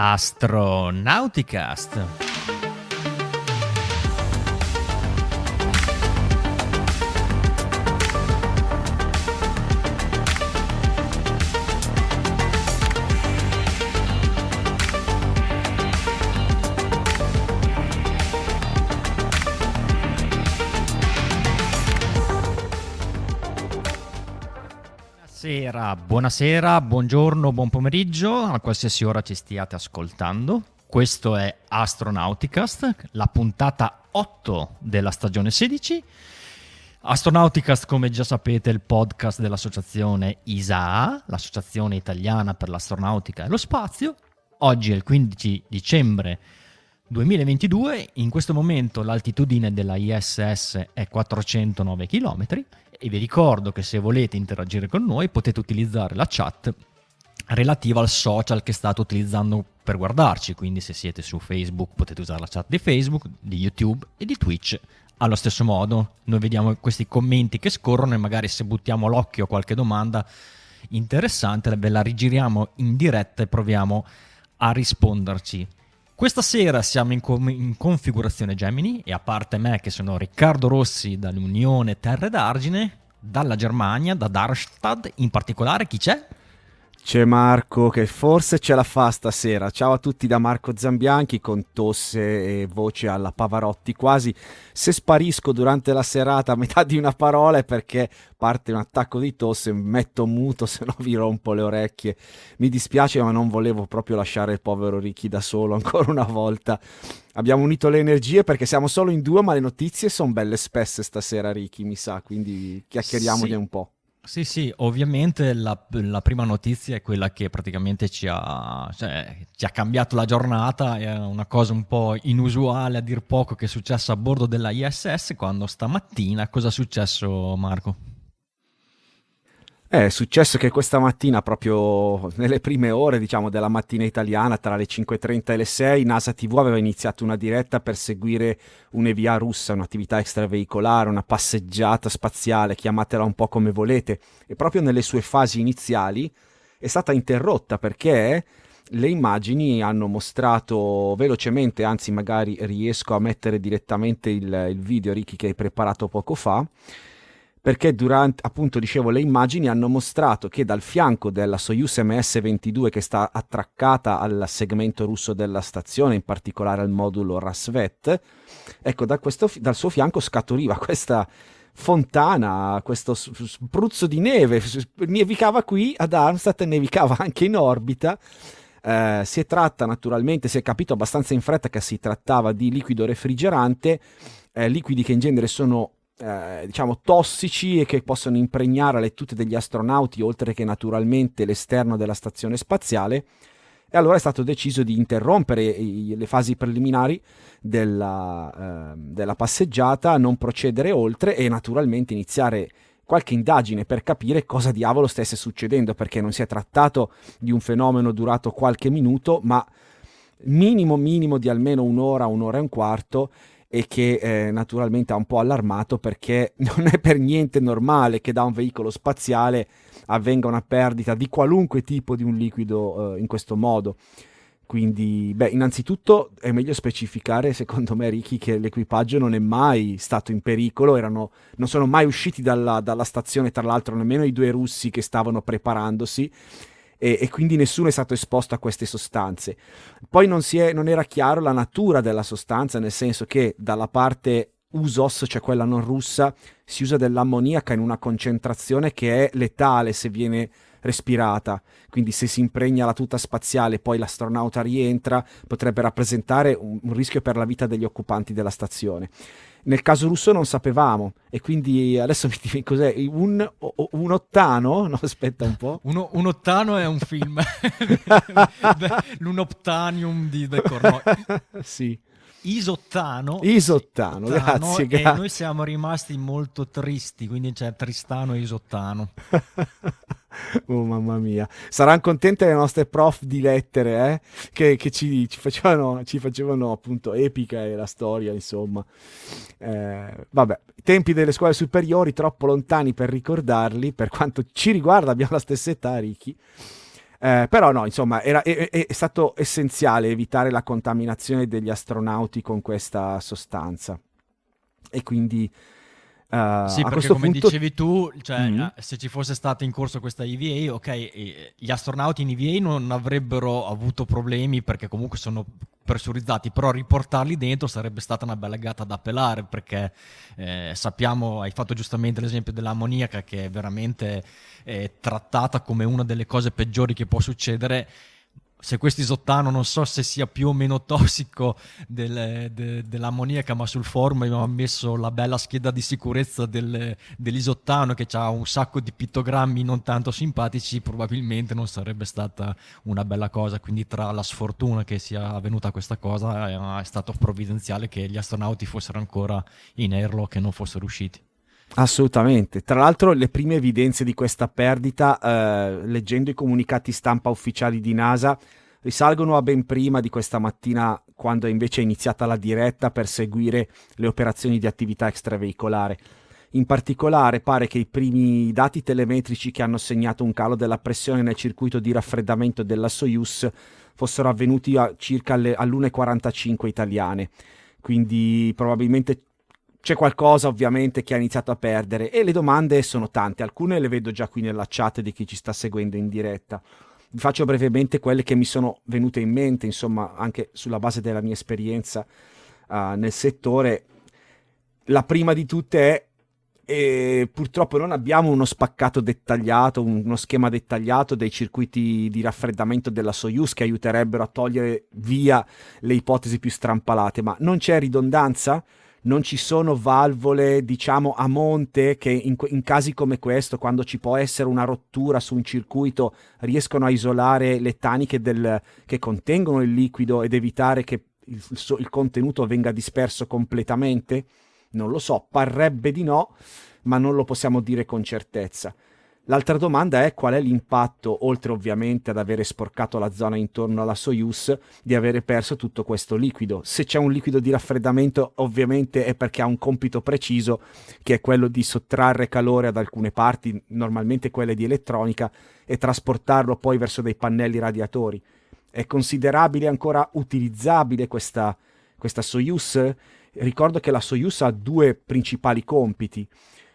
Astronauticast. Buonasera, buongiorno, buon pomeriggio, a qualsiasi ora ci stiate ascoltando. Questo è Astronauticast, la puntata 8 della stagione 16. Astronauticast, come già sapete, è il podcast dell'associazione ISAA, l'associazione italiana per l'astronautica e lo spazio. Oggi è il 15 dicembre 2022, in questo momento l'altitudine della ISS è 409 km e vi ricordo che se volete interagire con noi potete utilizzare la chat relativa al social che state utilizzando per guardarci, quindi se siete su Facebook potete usare la chat di Facebook, di YouTube e di Twitch. Allo stesso modo, noi vediamo questi commenti che scorrono e magari se buttiamo l'occhio a qualche domanda interessante ve la rigiriamo in diretta e proviamo a risponderci. Questa sera siamo in, com- in, configurazione Gemini e a parte me che sono Riccardo Rossi dall'Unione Terre d'Argine, dalla Germania, da Darmstadt in particolare, chi c'è? C'è Marco che forse ce la fa stasera. Ciao a tutti da Marco Zambianchi con tosse e voce alla Pavarotti. Quasi se sparisco durante la serata a metà di una parola è perché parte un attacco di tosse, metto muto se no vi rompo le orecchie. Mi dispiace ma non volevo proprio lasciare il povero Ricky da solo ancora una volta. Abbiamo unito le energie perché siamo solo in due ma le notizie sono belle spesse stasera Ricky mi sa, quindi chiacchieriamone sì. un po'. Sì, sì, ovviamente la, la, prima notizia è quella che praticamente ci ha, cioè, ci ha, cambiato la giornata, è una cosa un po' inusuale a dir poco che è successo a bordo della ISS quando stamattina, cosa è successo Marco? È successo che questa mattina, proprio nelle prime ore diciamo, della mattina italiana, tra le 5.30 e le 6, NASA TV aveva iniziato una diretta per seguire un'EVA russa, un'attività extraveicolare, una passeggiata spaziale, chiamatela un po' come volete, e proprio nelle sue fasi iniziali è stata interrotta perché le immagini hanno mostrato velocemente, anzi magari riesco a mettere direttamente il, il video, Ricky, che hai preparato poco fa, perché durante, appunto, dicevo, le immagini hanno mostrato che dal fianco della Soyuz MS-22 che sta attraccata al segmento russo della stazione, in particolare al modulo Rasvet, ecco, da questo, dal suo fianco scaturiva questa fontana, questo spruzzo di neve, nevicava qui ad Armstadt e nevicava anche in orbita. Eh, si è tratta naturalmente, si è capito abbastanza in fretta che si trattava di liquido refrigerante, eh, liquidi che in genere sono eh, diciamo tossici e che possono impregnare le tute degli astronauti oltre che naturalmente l'esterno della stazione spaziale. E allora è stato deciso di interrompere i, le fasi preliminari della, eh, della passeggiata, non procedere oltre e naturalmente iniziare qualche indagine per capire cosa diavolo stesse succedendo, perché non si è trattato di un fenomeno durato qualche minuto, ma minimo minimo di almeno un'ora, un'ora e un quarto e che eh, naturalmente ha un po' allarmato perché non è per niente normale che da un veicolo spaziale avvenga una perdita di qualunque tipo di un liquido eh, in questo modo. Quindi, beh, innanzitutto è meglio specificare, secondo me, Ricky, che l'equipaggio non è mai stato in pericolo, erano, non sono mai usciti dalla, dalla stazione, tra l'altro, nemmeno i due russi che stavano preparandosi e, e, quindi nessuno è stato esposto a queste sostanze. Poi non, è, non era chiaro la natura della sostanza, nel senso che dalla parte usos, cioè quella non russa, si usa dell'ammoniaca in una concentrazione che è letale se viene respirata. Quindi se si impregna la tuta spaziale e poi l'astronauta rientra, potrebbe rappresentare un, un rischio per la vita degli occupanti della stazione. Nel caso russo non sapevamo e quindi adesso mi dici cos'è un, un ottano? No, aspetta un po'. Uno, un ottano è un film, l'unoptanium di De Cornoi. sì. Isottano. Isottano, grazie, grazie. E noi siamo rimasti molto tristi, quindi c'è Tristano e Isottano. oh mamma mia, saranno contente le nostre prof di lettere eh? che, che ci, ci, facevano, ci, facevano, appunto epica e la storia, insomma. Eh, vabbè, tempi delle scuole superiori troppo lontani per ricordarli, per quanto ci riguarda abbiamo la stessa età, Ricky. Eh, però no, insomma, era, è, è, stato essenziale evitare la contaminazione degli astronauti con questa sostanza. E quindi Uh, sì, perché come punto... dicevi tu, cioè, mm-hmm. se ci fosse stata in corso questa EVA, ok, gli astronauti in EVA non avrebbero avuto problemi perché comunque sono pressurizzati, però riportarli dentro sarebbe stata una bella gatta da pelare perché eh, sappiamo, hai fatto giustamente l'esempio dell'ammoniaca che è veramente eh, trattata come una delle cose peggiori che può succedere se questo isottano non so se sia più o meno tossico del, de, dell'ammoniaca, ma sul forum abbiamo messo la bella scheda di sicurezza del, dell'isottano che ha un sacco di pittogrammi non tanto simpatici, probabilmente non sarebbe stata una bella cosa. Quindi tra la sfortuna che sia avvenuta questa cosa è, è stato provvidenziale che gli astronauti fossero ancora in airlock e non fossero usciti. Assolutamente. Tra l'altro, le prime evidenze di questa perdita, eh, leggendo i comunicati stampa ufficiali di NASA, risalgono a ben prima di questa mattina, quando invece è iniziata la diretta per seguire le operazioni di attività extraveicolare. In particolare, pare che i primi dati telemetrici che hanno segnato un calo della pressione nel circuito di raffreddamento della Soyuz fossero avvenuti a circa alle, all'1.45 italiane. Quindi probabilmente c'è qualcosa ovviamente che ha iniziato a perdere e le domande sono tante, alcune le vedo già qui nella chat di chi ci sta seguendo in diretta. Vi faccio brevemente quelle che mi sono venute in mente, insomma, anche sulla base della mia esperienza uh, nel settore. La prima di tutte è e purtroppo non abbiamo uno spaccato dettagliato, uno schema dettagliato dei circuiti di raffreddamento della Soyuz che aiuterebbero a togliere via le ipotesi più strampalate, ma non c'è ridondanza? Non ci sono valvole, diciamo, a monte che in, in, casi come questo, quando ci può essere una rottura su un circuito, riescono a isolare le taniche del, che contengono il liquido ed evitare che il, il contenuto venga disperso completamente? Non lo so, parrebbe di no, ma non lo possiamo dire con certezza. L'altra domanda è qual è l'impatto, oltre ovviamente ad avere sporcato la zona intorno alla Soyuz, di avere perso tutto questo liquido. Se c'è un liquido di raffreddamento, ovviamente è perché ha un compito preciso, che è quello di sottrarre calore ad alcune parti, normalmente quelle di elettronica, e trasportarlo poi verso dei pannelli radiatori. È considerabile ancora utilizzabile questa, questa Soyuz? Ricordo che la Soyuz ha due principali compiti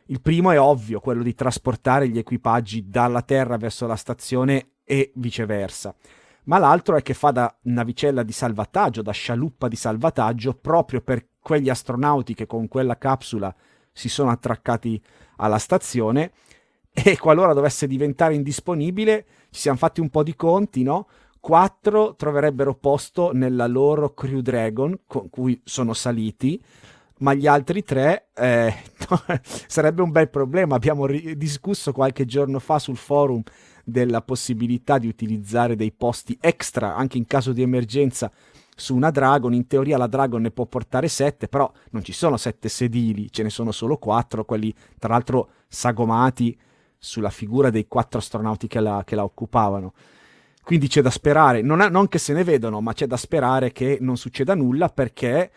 il primo è ovvio, quello di trasportare gli equipaggi dalla Terra verso la stazione e viceversa. Ma l'altro è che fa da navicella di salvataggio, da scialuppa di salvataggio, proprio per quegli astronauti che con quella capsula si sono attraccati alla stazione e qualora dovesse diventare indisponibile, ci siamo fatti un po' di conti, no? Quattro troverebbero posto nella loro Crew Dragon, con cui sono saliti, ma gli altri tre eh, sarebbe un bel problema. Abbiamo ri- discusso qualche giorno fa sul forum della possibilità di utilizzare dei posti extra anche in caso di emergenza su una Dragon. In teoria la Dragon ne può portare sette, però non ci sono sette sedili, ce ne sono solo quattro, quelli tra l'altro sagomati sulla figura dei quattro astronauti che la, che la occupavano. Quindi c'è da sperare, non, è, non che se ne vedono, ma c'è da sperare che non succeda nulla perché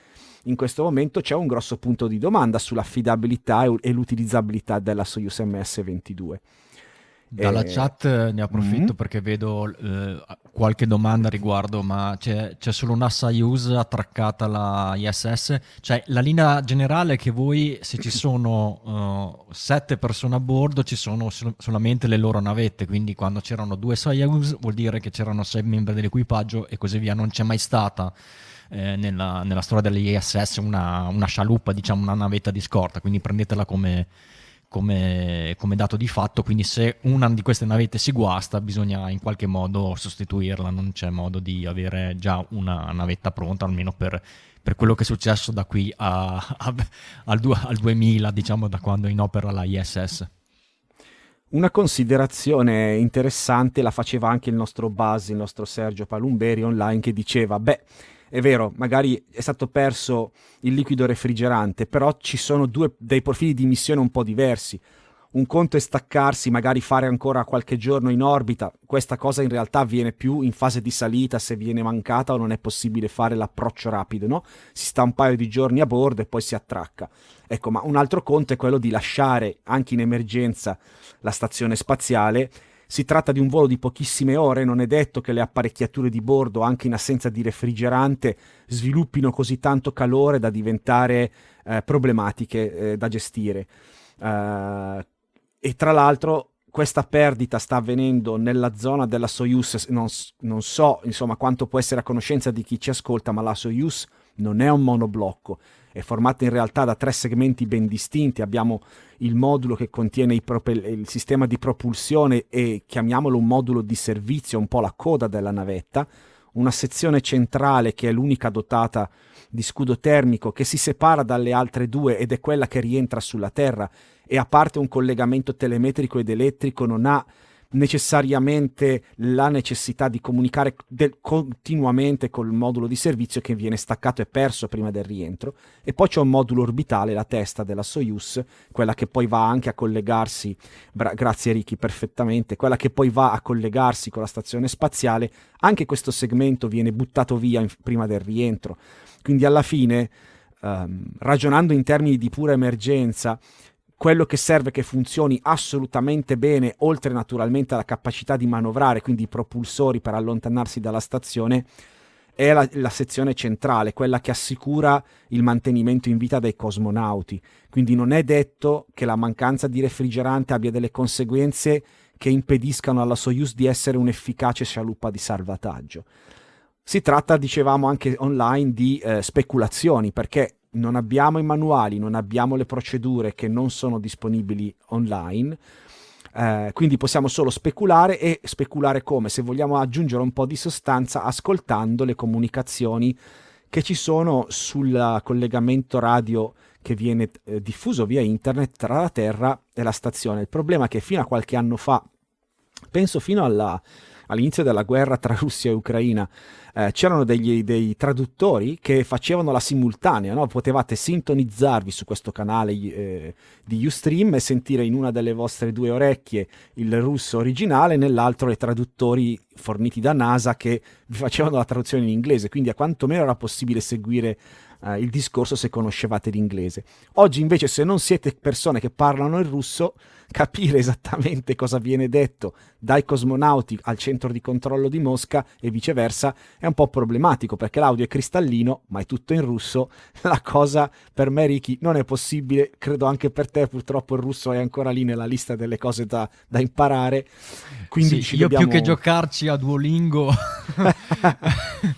in questo momento c'è un grosso punto di domanda sull'affidabilità e l'utilizzabilità della Soyuz MS-22. Dalla eh, chat ne approfitto mm-hmm. perché vedo eh, qualche domanda riguardo, ma c'è, c'è, solo una Soyuz attraccata alla ISS? Cioè la linea generale è che voi, se ci sono uh, sette persone a bordo, ci sono sol- solamente le loro navette, quindi quando c'erano due Soyuz vuol dire che c'erano sei membri dell'equipaggio e così via, non c'è mai stata eh, nella, nella, storia dell'ISS una, una scialuppa, diciamo una navetta di scorta, quindi prendetela come, come, come, dato di fatto, quindi se una di queste navette si guasta bisogna in qualche modo sostituirla, non c'è modo di avere già una navetta pronta, almeno per, per quello che è successo da qui a, a, al, al 2000, diciamo da quando è in opera la ISS. Una considerazione interessante la faceva anche il nostro Buzz, il nostro Sergio Palumberi online, che diceva, beh, è vero, magari è stato perso il liquido refrigerante, però ci sono due dei profili di missione un po' diversi. Un conto è staccarsi, magari fare ancora qualche giorno in orbita. Questa cosa in realtà avviene più in fase di salita, se viene mancata o non è possibile fare l'approccio rapido, no? Si sta un paio di giorni a bordo e poi si attracca. Ecco, ma un altro conto è quello di lasciare anche in emergenza la stazione spaziale si tratta di un volo di pochissime ore, non è detto che le apparecchiature di bordo, anche in assenza di refrigerante, sviluppino così tanto calore da diventare eh, problematiche eh, da gestire. Uh, e tra l'altro questa perdita sta avvenendo nella zona della Soyuz, non, non, so insomma quanto può essere a conoscenza di chi ci ascolta, ma la Soyuz non è un monoblocco, è formata in realtà da tre segmenti ben distinti, abbiamo il modulo che contiene propel- il sistema di propulsione e chiamiamolo un modulo di servizio, un po' la coda della navetta, una sezione centrale che è l'unica dotata di scudo termico che si separa dalle altre due ed è quella che rientra sulla Terra. E a parte un collegamento telemetrico ed elettrico non ha necessariamente la necessità di comunicare del, continuamente col modulo di servizio che viene staccato e perso prima del rientro. E poi c'è un modulo orbitale, la testa della Soyuz, quella che poi va anche a collegarsi, bra- grazie Ricky perfettamente, quella che poi va a collegarsi con la stazione spaziale, anche questo segmento viene buttato via in, prima del rientro, quindi alla fine ehm, ragionando in termini di pura emergenza quello che serve che funzioni assolutamente bene, oltre naturalmente alla capacità di manovrare, quindi i propulsori per allontanarsi dalla stazione, è la, la, sezione centrale, quella che assicura il mantenimento in vita dei cosmonauti. Quindi non è detto che la mancanza di refrigerante abbia delle conseguenze che impediscano alla Soyuz di essere un'efficace scialuppa di salvataggio. Si tratta, dicevamo anche online, di eh, speculazioni, perché non abbiamo i manuali, non abbiamo le procedure che non sono disponibili online. Eh, quindi possiamo solo speculare e speculare come? Se vogliamo aggiungere un po' di sostanza ascoltando le comunicazioni che ci sono sul collegamento radio che viene eh, diffuso via internet tra la Terra e la stazione. Il problema è che fino a qualche anno fa, penso fino alla, all'inizio della guerra tra Russia e Ucraina, eh, c'erano degli, dei traduttori che facevano la simultanea, no? potevate sintonizzarvi su questo canale eh, di Ustream e sentire in una delle vostre due orecchie il russo originale, nell'altro i traduttori forniti da NASA che vi facevano la traduzione in inglese, quindi a quanto meno era possibile seguire eh, il discorso se conoscevate l'inglese. Oggi invece se non siete persone che parlano il russo, capire esattamente cosa viene detto dai cosmonauti al centro di controllo di Mosca e viceversa è un po' problematico perché l'audio è cristallino ma è tutto in russo. La cosa per me Ricky non è possibile, credo anche per te purtroppo il russo è ancora lì nella lista delle cose da, da imparare. Quindi sì, io dobbiamo... più che giocarci a Duolingo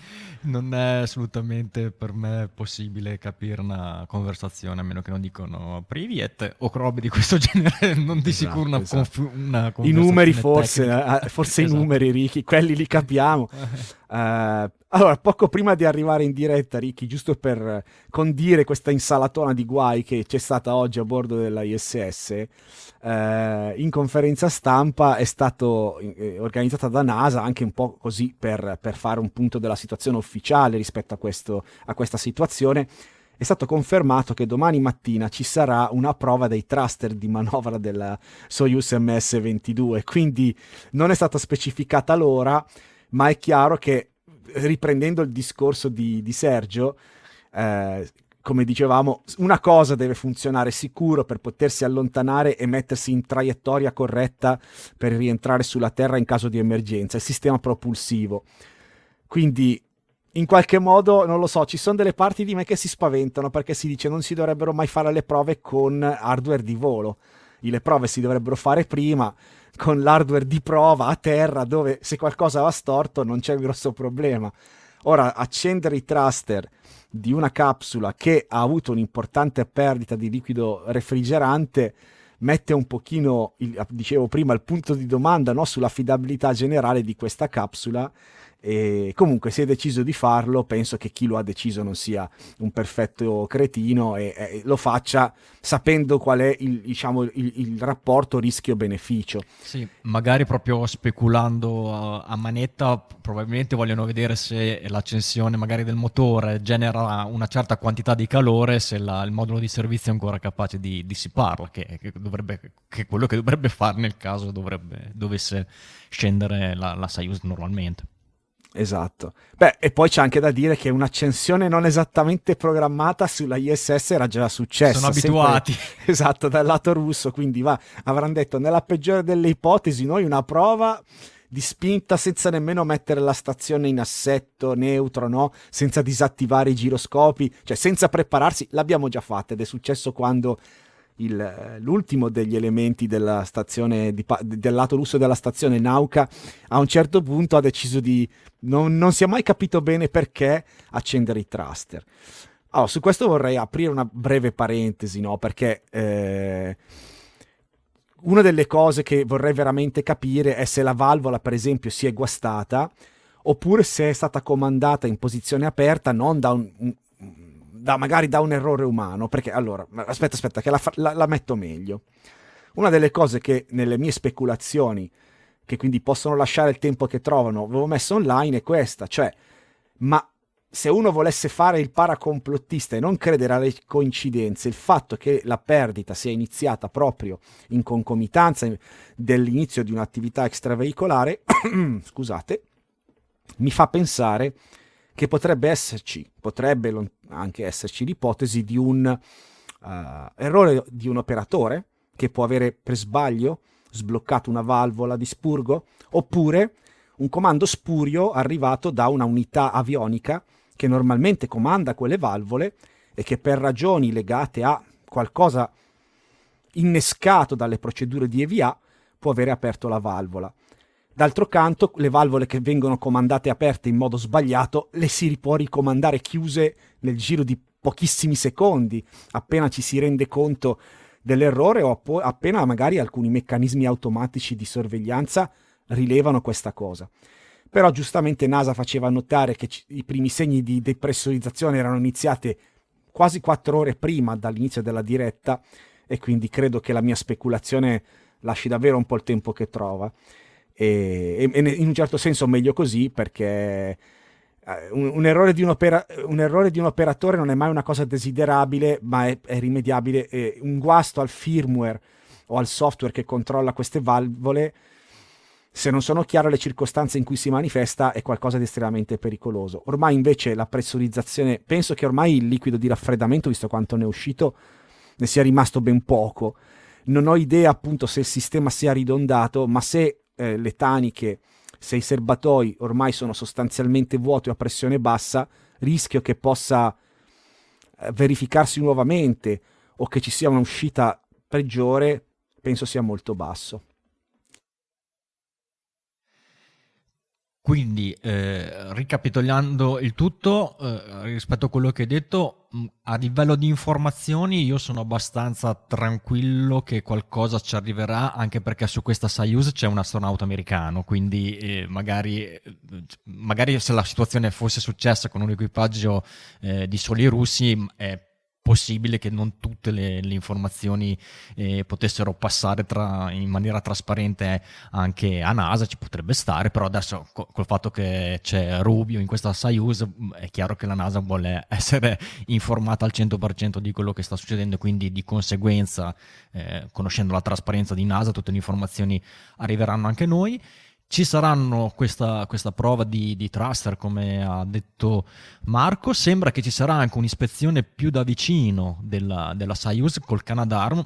non è assolutamente per me possibile capire una conversazione a meno che non dicono priviet o robe di questo genere, non di esatto, sicuro una, esatto. conf- una I numeri forse, forse esatto. i numeri Ricky, quelli li capiamo. uh, allora, poco prima di arrivare in diretta, Ricky, giusto per condire questa insalatona di guai che c'è stata oggi a bordo della ISS, eh, in conferenza stampa è stata eh, organizzata da NASA anche un po' così per, per, fare un punto della situazione ufficiale rispetto a, questo, a questa situazione. È stato confermato che domani mattina ci sarà una prova dei thruster di manovra della Soyuz MS-22, quindi non è stata specificata l'ora, ma è chiaro che riprendendo il discorso di, di Sergio, eh, come dicevamo, una cosa deve funzionare sicuro per potersi allontanare e mettersi in traiettoria corretta per rientrare sulla Terra in caso di emergenza, il sistema propulsivo. Quindi, in qualche modo, non lo so, ci sono delle parti di me che si spaventano perché si dice non si dovrebbero mai fare le prove con hardware di volo. Le prove si dovrebbero fare prima con l'hardware di prova a terra dove se qualcosa va storto non c'è un grosso problema. Ora, accendere i thruster di una capsula che ha avuto un'importante perdita di liquido refrigerante mette un pochino, il, dicevo prima, il punto di domanda no, sull'affidabilità generale di questa capsula e comunque si è deciso di farlo, penso che chi lo ha deciso non sia un perfetto cretino e, e lo faccia sapendo qual è il, diciamo, il, il rapporto rischio-beneficio. Sì, magari proprio speculando a, manetta, probabilmente vogliono vedere se l'accensione magari del motore genera una certa quantità di calore, se la, il modulo di servizio è ancora capace di dissiparla, che, che, dovrebbe, che è quello che dovrebbe fare nel caso dovrebbe, dovesse scendere la, la Soyuz normalmente. Esatto. Beh, e poi c'è anche da dire che un'accensione non esattamente programmata sulla ISS era già successa. Sono abituati. Sempre, esatto, dal lato russo, quindi va, avranno detto nella peggiore delle ipotesi noi una prova di spinta senza nemmeno mettere la stazione in assetto neutro, no? Senza disattivare i giroscopi, cioè senza prepararsi, l'abbiamo già fatta ed è successo quando il, l'ultimo degli elementi della stazione di, del lato russo della stazione Nauka a un certo punto ha deciso di non, non si è mai capito bene perché accendere i thruster allora, su questo vorrei aprire una breve parentesi no? perché eh, una delle cose che vorrei veramente capire è se la valvola per esempio si è guastata oppure se è stata comandata in posizione aperta non da un da, magari da un errore umano, perché allora, aspetta, aspetta, che la, la, la metto meglio. Una delle cose che nelle mie speculazioni, che quindi possono lasciare il tempo che trovano, avevo messo online è questa, cioè, ma se uno volesse fare il paracomplottista e non credere alle coincidenze, il fatto che la perdita sia iniziata proprio in concomitanza dell'inizio di un'attività extraveicolare, scusate, mi fa pensare che potrebbe esserci, potrebbe anche esserci l'ipotesi di un uh, errore di un operatore che può avere per sbaglio sbloccato una valvola di spurgo, oppure un comando spurio arrivato da una unità avionica che normalmente comanda quelle valvole e che per ragioni legate a qualcosa innescato dalle procedure di EVA può avere aperto la valvola. D'altro canto, le valvole che vengono comandate aperte in modo sbagliato le si può ricomandare chiuse nel giro di pochissimi secondi, appena ci si rende conto dell'errore o appena magari alcuni meccanismi automatici di sorveglianza rilevano questa cosa. Però giustamente NASA faceva notare che i primi segni di depressurizzazione erano iniziati quasi quattro ore prima dall'inizio della diretta e quindi credo che la mia speculazione lasci davvero un po' il tempo che trova. E, e, in un certo senso meglio così perché eh, un, un, errore un, opera, un, errore di un operatore non è mai una cosa desiderabile, ma è, è rimediabile. E un guasto al firmware o al software che controlla queste valvole, se non sono chiare le circostanze in cui si manifesta, è qualcosa di estremamente pericoloso. Ormai invece la pressurizzazione, penso che ormai il liquido di raffreddamento, visto quanto ne è uscito, ne sia rimasto ben poco. Non ho idea appunto se il sistema sia ridondato, ma se eh, le taniche, se i serbatoi ormai sono sostanzialmente vuoti a pressione bassa, rischio che possa eh, verificarsi nuovamente o che ci sia un'uscita peggiore, penso sia molto basso. Quindi, eh, ricapitolando il tutto, eh, rispetto a quello che hai detto, mm, a livello di informazioni io sono abbastanza tranquillo che qualcosa ci arriverà, anche perché su questa Soyuz c'è un astronauta americano, quindi eh, magari, eh, magari, se la situazione fosse successa con un equipaggio eh, di soli russi, è possibile che non tutte le, le informazioni eh, potessero passare tra, in maniera trasparente anche a NASA, ci potrebbe stare, però adesso co- col fatto che c'è Rubio in questa Soyuz è chiaro che la NASA vuole essere informata al 100% di quello che sta succedendo, quindi di conseguenza, eh, conoscendo la trasparenza di NASA, tutte le informazioni arriveranno anche noi. Ci saranno questa, questa prova di, di, thruster, come ha detto Marco. Sembra che ci sarà anche un'ispezione più da vicino della, della Soyuz col Canadarm.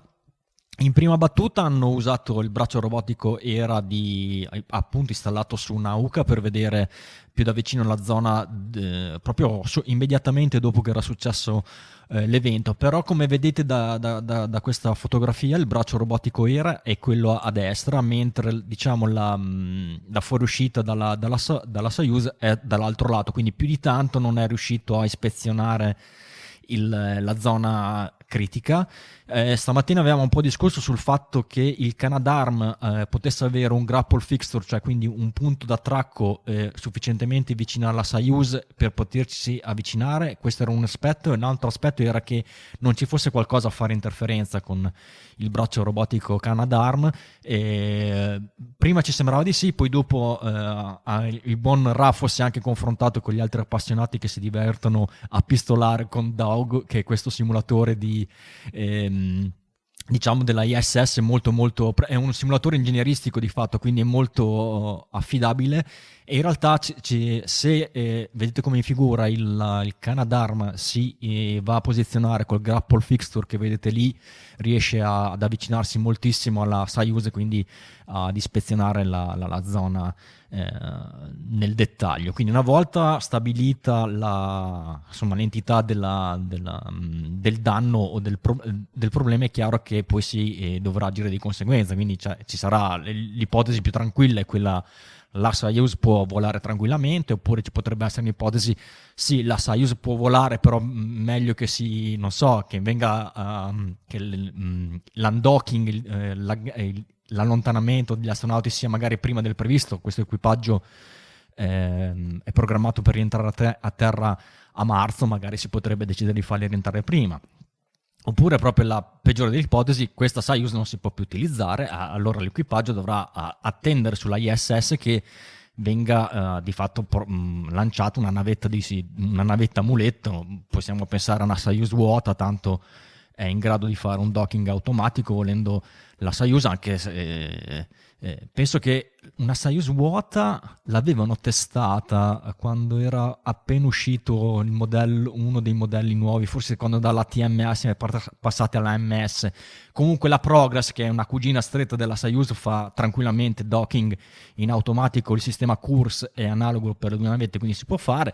In prima battuta hanno usato il braccio robotico ERA di, appunto installato su Nauka per vedere più da vicino la zona eh, proprio su, immediatamente dopo che era successo eh, l'evento. Però come vedete da, da, da, da, questa fotografia il braccio robotico era è quello a destra, mentre diciamo la, mm, la fuoriuscita dalla, dalla, dalla Soyuz è dall'altro lato, quindi più di tanto non è riuscito a ispezionare il, la zona critica. Eh, stamattina avevamo un po' discorso sul fatto che il Canadarm eh, potesse avere un grapple fixture, cioè quindi un punto d'attracco eh, sufficientemente vicino alla Soyuz per poterci avvicinare. Questo era un aspetto, e un altro aspetto era che non ci fosse qualcosa a fare interferenza con il braccio robotico Canadarm. E prima ci sembrava di sì, poi dopo eh, il buon Ra fosse anche confrontato con gli altri appassionati che si divertono a pistolare con Dog, che è questo simulatore di... Ehm, diciamo della ISS molto molto è un simulatore ingegneristico di fatto quindi è molto affidabile e in realtà c- c- se eh, vedete come in figura il, il Canadarm si eh, va a posizionare col grapple fixture che vedete lì riesce a, ad avvicinarsi moltissimo alla Soyuz quindi ad ispezionare la, la, la zona eh, nel dettaglio. Quindi una volta stabilita insomma, l'entità della, della, mm, del danno o del, pro, del, problema è chiaro che poi si eh, dovrà agire di conseguenza, quindi cioè, ci sarà l'ipotesi più tranquilla è quella la Soyuz può volare tranquillamente, oppure ci potrebbe essere un'ipotesi, sì, la Soyuz può volare, però meglio che si, non so, che venga, uh, che l'undocking, eh, la, l'allontanamento degli astronauti sia magari prima del previsto, questo equipaggio eh, è programmato per rientrare a, te- a, terra a marzo, magari si potrebbe decidere di farli rientrare prima. Oppure proprio la peggiore delle ipotesi, questa Soyuz non si può più utilizzare, allora l'equipaggio dovrà attendere sulla ISS che venga uh, di fatto por- mh, lanciata una navetta, di, una navetta muletto, possiamo pensare a una Soyuz vuota, tanto è in grado di fare un docking automatico volendo la Soyuz anche se eh, eh, penso che una Soyuz vuota l'avevano testata quando era appena uscito modello, uno dei modelli nuovi, forse quando dalla TMA si è passati alla MS. Comunque la Progress, che è una cugina stretta della Soyuz, fa tranquillamente docking in automatico, il sistema Curse è analogo per le due navette, quindi si può fare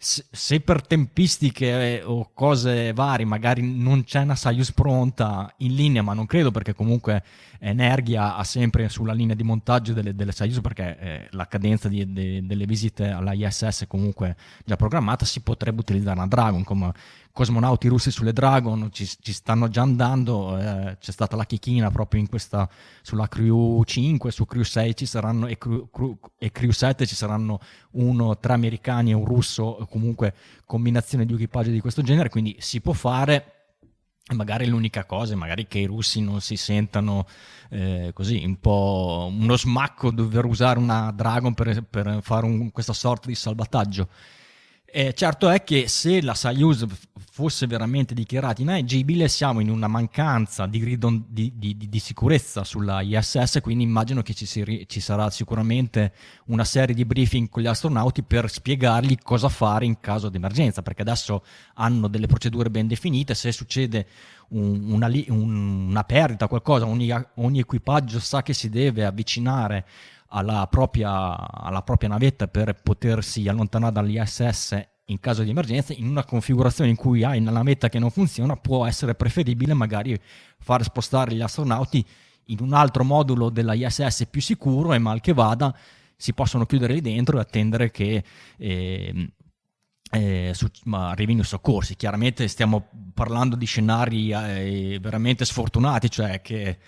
se per tempistiche eh, o cose varie magari non c'è una Soyuz pronta in linea, ma non credo perché comunque Energia ha sempre sulla linea di montaggio delle, delle Soyuz perché eh, la cadenza di, de, delle visite alla ISS è comunque già programmata, si potrebbe utilizzare una Dragon come cosmonauti russi sulle Dragon ci, ci stanno già andando, eh, c'è stata la chichina proprio in questa, sulla Crew 5, su Crew 6 ci saranno, e, Crew, Crew, e Crew 7 ci saranno uno, tre americani e un russo, comunque combinazione di equipaggio di questo genere, quindi si può fare. Magari l'unica cosa magari che i russi non si sentano eh, così un po' uno smacco dover usare una Dragon per, per fare un, questa sorta di salvataggio eh, certo è che se la Soyuz fosse veramente dichiarata inagibile siamo in una mancanza di, ridon- di, di, di, sicurezza sulla ISS, quindi immagino che ci, si, ci, sarà sicuramente una serie di briefing con gli astronauti per spiegargli cosa fare in caso di emergenza, perché adesso hanno delle procedure ben definite, se succede un, una, un, una, perdita, qualcosa, ogni, ogni equipaggio sa che si deve avvicinare alla propria, alla propria navetta per potersi allontanare dall'ISS in caso di emergenza, in una configurazione in cui hai una navetta che non funziona, può essere preferibile magari far spostare gli astronauti in un altro modulo della ISS più sicuro e mal che vada si possono chiudere lì dentro e attendere che eh, eh, su, arrivino i soccorsi. Chiaramente stiamo parlando di scenari eh, veramente sfortunati, cioè che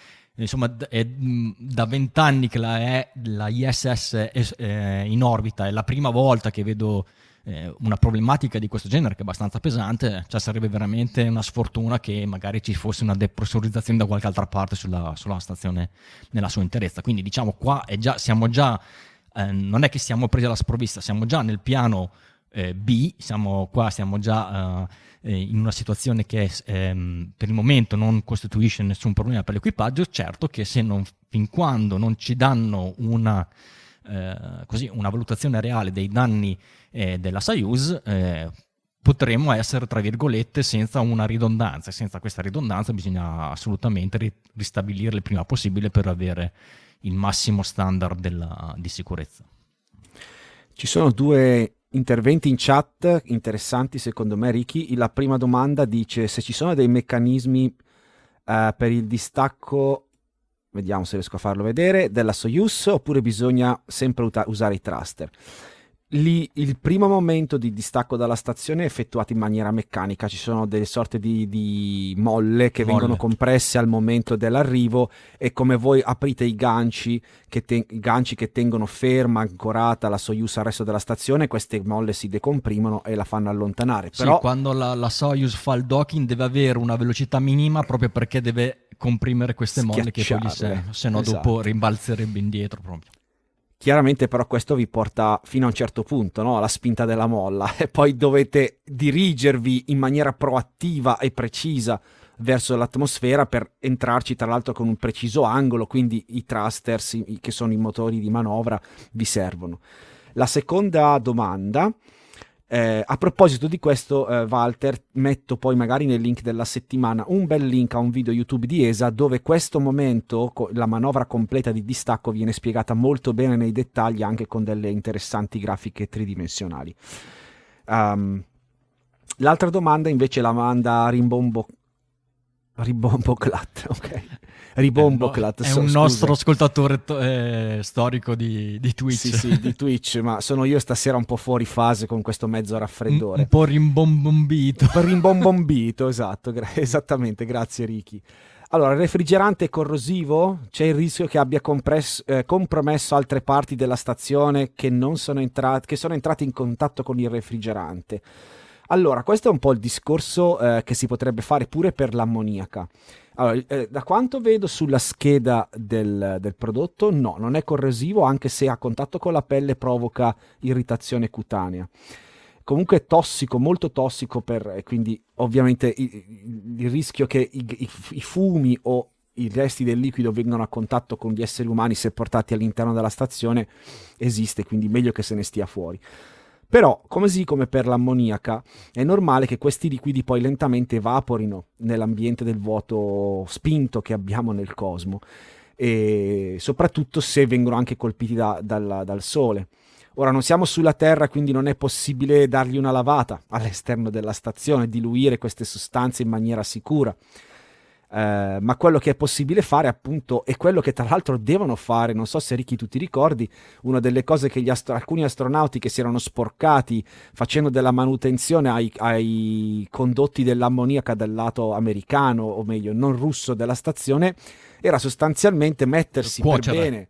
insomma è da vent'anni che la, è, la ISS è, è, in orbita, è la prima volta che vedo eh, una problematica di questo genere che è abbastanza pesante, cioè sarebbe veramente una sfortuna che magari ci fosse una depressurizzazione da qualche altra parte sulla, sulla stazione nella sua interezza. Quindi diciamo qua già, siamo già, eh, non è che siamo presi alla sprovvista, siamo già nel piano eh, B, siamo qua, siamo già eh, in una situazione che ehm, per il momento non costituisce nessun problema per l'equipaggio, certo che se non, fin quando non ci danno una, eh, così, una valutazione reale dei danni eh, della Soyuz, eh, potremmo essere, tra virgolette, senza una ridondanza. Senza questa ridondanza bisogna assolutamente ristabilirla il prima possibile per avere il massimo standard della, di sicurezza. Ci sono due interventi in chat interessanti secondo me Ricky. La prima domanda dice se ci sono dei meccanismi uh, per il distacco, vediamo se riesco a farlo vedere, della Soyuz oppure bisogna sempre uta- usare i thruster lì il primo momento di distacco dalla stazione è effettuato in maniera meccanica, ci sono delle sorte di, di molle che molle. vengono compresse al momento dell'arrivo e come voi aprite i ganci che, te- i ganci che tengono ferma, ancorata la Soyuz al resto della stazione, queste molle si decomprimono e la fanno allontanare. Sì, quando la, la Soyuz fa il docking deve avere una velocità minima proprio perché deve comprimere queste molle che poi gli servono, se no esatto. dopo rimbalzerebbe indietro proprio. Chiaramente però questo vi porta fino a un certo punto, no? alla spinta della molla, e poi dovete dirigervi in maniera proattiva e precisa verso l'atmosfera per entrarci tra l'altro con un preciso angolo, quindi i thrusters, che sono i motori di manovra, vi servono. La seconda domanda eh, a proposito di questo, eh, Walter, metto poi magari nel link della settimana un bel link a un video YouTube di ESA dove questo momento, co- la manovra completa di distacco, viene spiegata molto bene nei dettagli anche con delle interessanti grafiche tridimensionali. Um, l'altra domanda invece la manda Rimbombo Ribombo Clat, ok. Ribombo Clat. È, so, un scusa. nostro ascoltatore to- eh, storico di, di, Twitch. Sì, sì, di Twitch, ma sono io stasera un po' fuori fase con questo mezzo raffreddore. Un, un po' rimbombombito. Un po' rimbombombito, esatto, gra- esattamente, grazie Ricky. Allora, il refrigerante è corrosivo? C'è il rischio che abbia compress- eh, compromesso altre parti della stazione che, sono entrat- che sono entrate in contatto con il refrigerante. Allora, questo è un po' il discorso eh, che si potrebbe fare pure per l'ammoniaca. Allora, eh, da quanto vedo sulla scheda del, del, prodotto, no, non è corrosivo, anche se a contatto con la pelle provoca irritazione cutanea. Comunque è tossico, molto tossico, per, quindi ovviamente il, il rischio che i, i, i fumi o i resti del liquido vengano a contatto con gli esseri umani se portati all'interno della stazione esiste, quindi meglio che se ne stia fuori. Però, così come per l'ammoniaca, è normale che questi liquidi poi lentamente evaporino nell'ambiente del vuoto spinto che abbiamo nel cosmo, e soprattutto se vengono anche colpiti da, dal, dal Sole. Ora non siamo sulla Terra, quindi non è possibile dargli una lavata all'esterno della stazione, diluire queste sostanze in maniera sicura. Eh, ma quello che è possibile fare appunto è quello che tra l'altro devono fare, non so se Ricky tu ti ricordi, una delle cose che astro- alcuni astronauti che si erano sporcati facendo della manutenzione ai, ai condotti dell'ammoniaca del lato americano, o meglio non russo della stazione, era sostanzialmente mettersi Cuocere. per bene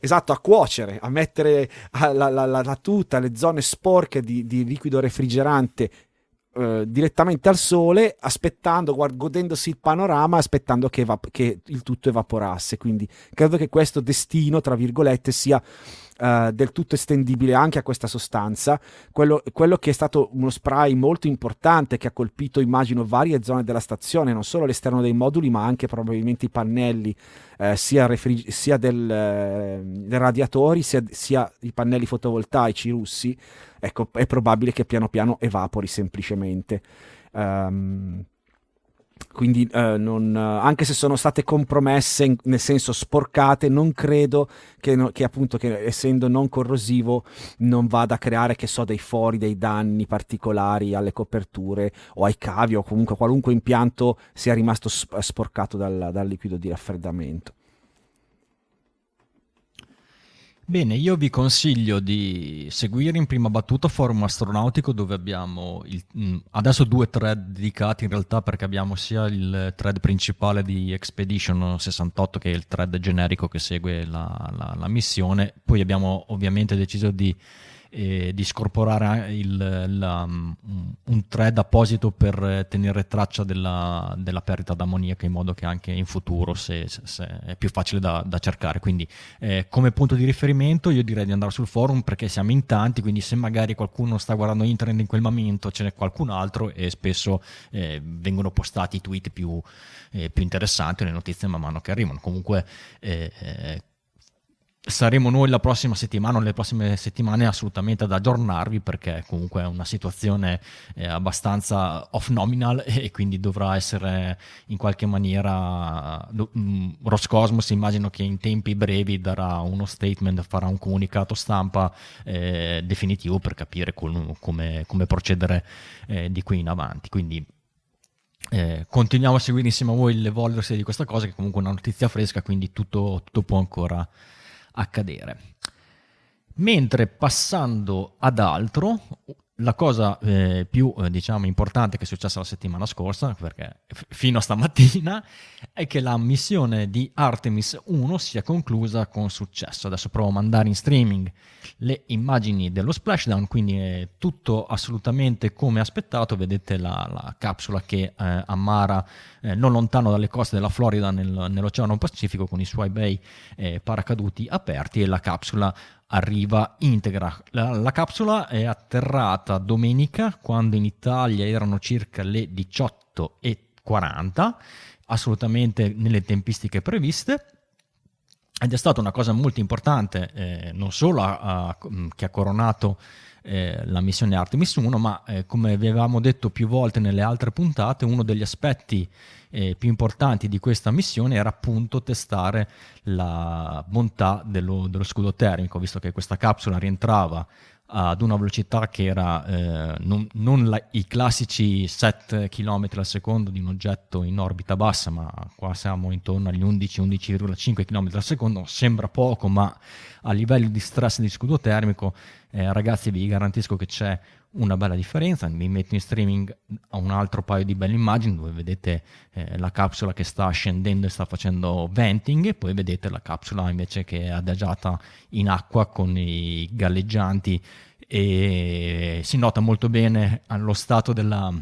esatto, a cuocere, a mettere la, la, la, la tuta, le zone sporche di, di liquido refrigerante eh, direttamente al sole, aspettando, guard- godendosi il panorama, aspettando che, evap- che, il tutto evaporasse. Quindi credo che questo destino, tra virgolette, sia uh, del tutto estendibile anche a questa sostanza. Quello, quello, che è stato uno spray molto importante che ha colpito, immagino, varie zone della stazione, non solo all'esterno dei moduli, ma anche probabilmente i pannelli, eh, sia, refrig- sia del, eh, dei radiatori, sia, sia i pannelli fotovoltaici russi ecco, è probabile che piano piano evapori semplicemente. Um, quindi eh, non, anche se sono state compromesse, in, nel senso sporcate, non credo che, no, che, appunto che essendo non corrosivo non vada a creare, che so, dei fori, dei danni particolari alle coperture o ai cavi o comunque qualunque impianto sia rimasto sporcato dal, dal liquido di raffreddamento. Bene, io vi consiglio di seguire in prima battuta Forum Astronautico dove abbiamo il, mm, adesso due thread dedicati in realtà perché abbiamo sia il thread principale di Expedition 68 che è il thread generico che segue la, la, la missione, poi abbiamo ovviamente deciso di e di scorporare il, la, un thread apposito per tenere traccia della, della perdita d'ammoniaca in modo che anche in futuro se, se è più facile da, da cercare. Quindi eh, come punto di riferimento io direi di andare sul forum perché siamo in tanti, quindi se magari qualcuno sta guardando internet in quel momento ce n'è qualcun altro e spesso eh, vengono postati i tweet più, eh, più interessanti le notizie man mano che arrivano. Comunque eh, eh, saremo noi la prossima settimana o le prossime settimane assolutamente ad aggiornarvi perché comunque è una situazione eh, abbastanza off nominal e quindi dovrà essere in qualche maniera mm, Roscosmos immagino che in tempi brevi darà uno statement farà un comunicato stampa eh, definitivo per capire col, come, come, procedere eh, di qui in avanti. Quindi eh, continuiamo a seguire insieme a voi l'evolversi di questa cosa che comunque è una notizia fresca quindi tutto, tutto può ancora accadere. Mentre passando ad altro, la cosa eh, più eh, diciamo, importante che è successa la settimana scorsa, perché f- fino a stamattina, è che la missione di Artemis 1 sia conclusa con successo. Adesso provo a mandare in streaming le immagini dello splashdown, quindi è tutto assolutamente come aspettato. Vedete la, la capsula che eh, ammara eh, non lontano dalle coste della Florida nel, nell'Oceano Pacifico con i suoi bei eh, paracaduti aperti e la capsula arriva integra. La, la, capsula è atterrata domenica quando in Italia erano circa le 18 e 40, assolutamente nelle tempistiche previste. Ed è stata una cosa molto importante, eh, non solo a, a, che ha coronato eh, la missione Artemis 1, ma eh, come vi avevamo detto più volte nelle altre puntate, uno degli aspetti eh, più importanti di questa missione era appunto testare la bontà dello, dello scudo termico, visto che questa capsula rientrava ad una velocità che era eh, non, non la, i classici 7 km al secondo di un oggetto in orbita bassa, ma qua siamo intorno agli 11-11,5 km al secondo, sembra poco, ma a livello di stress di scudo termico, eh, ragazzi vi garantisco che c'è una bella differenza, vi metto in streaming a un altro paio di belle immagini dove vedete eh, la capsula che sta scendendo e sta facendo venting e poi vedete la capsula invece che è adagiata in acqua con i galleggianti. E si nota molto bene lo stato della,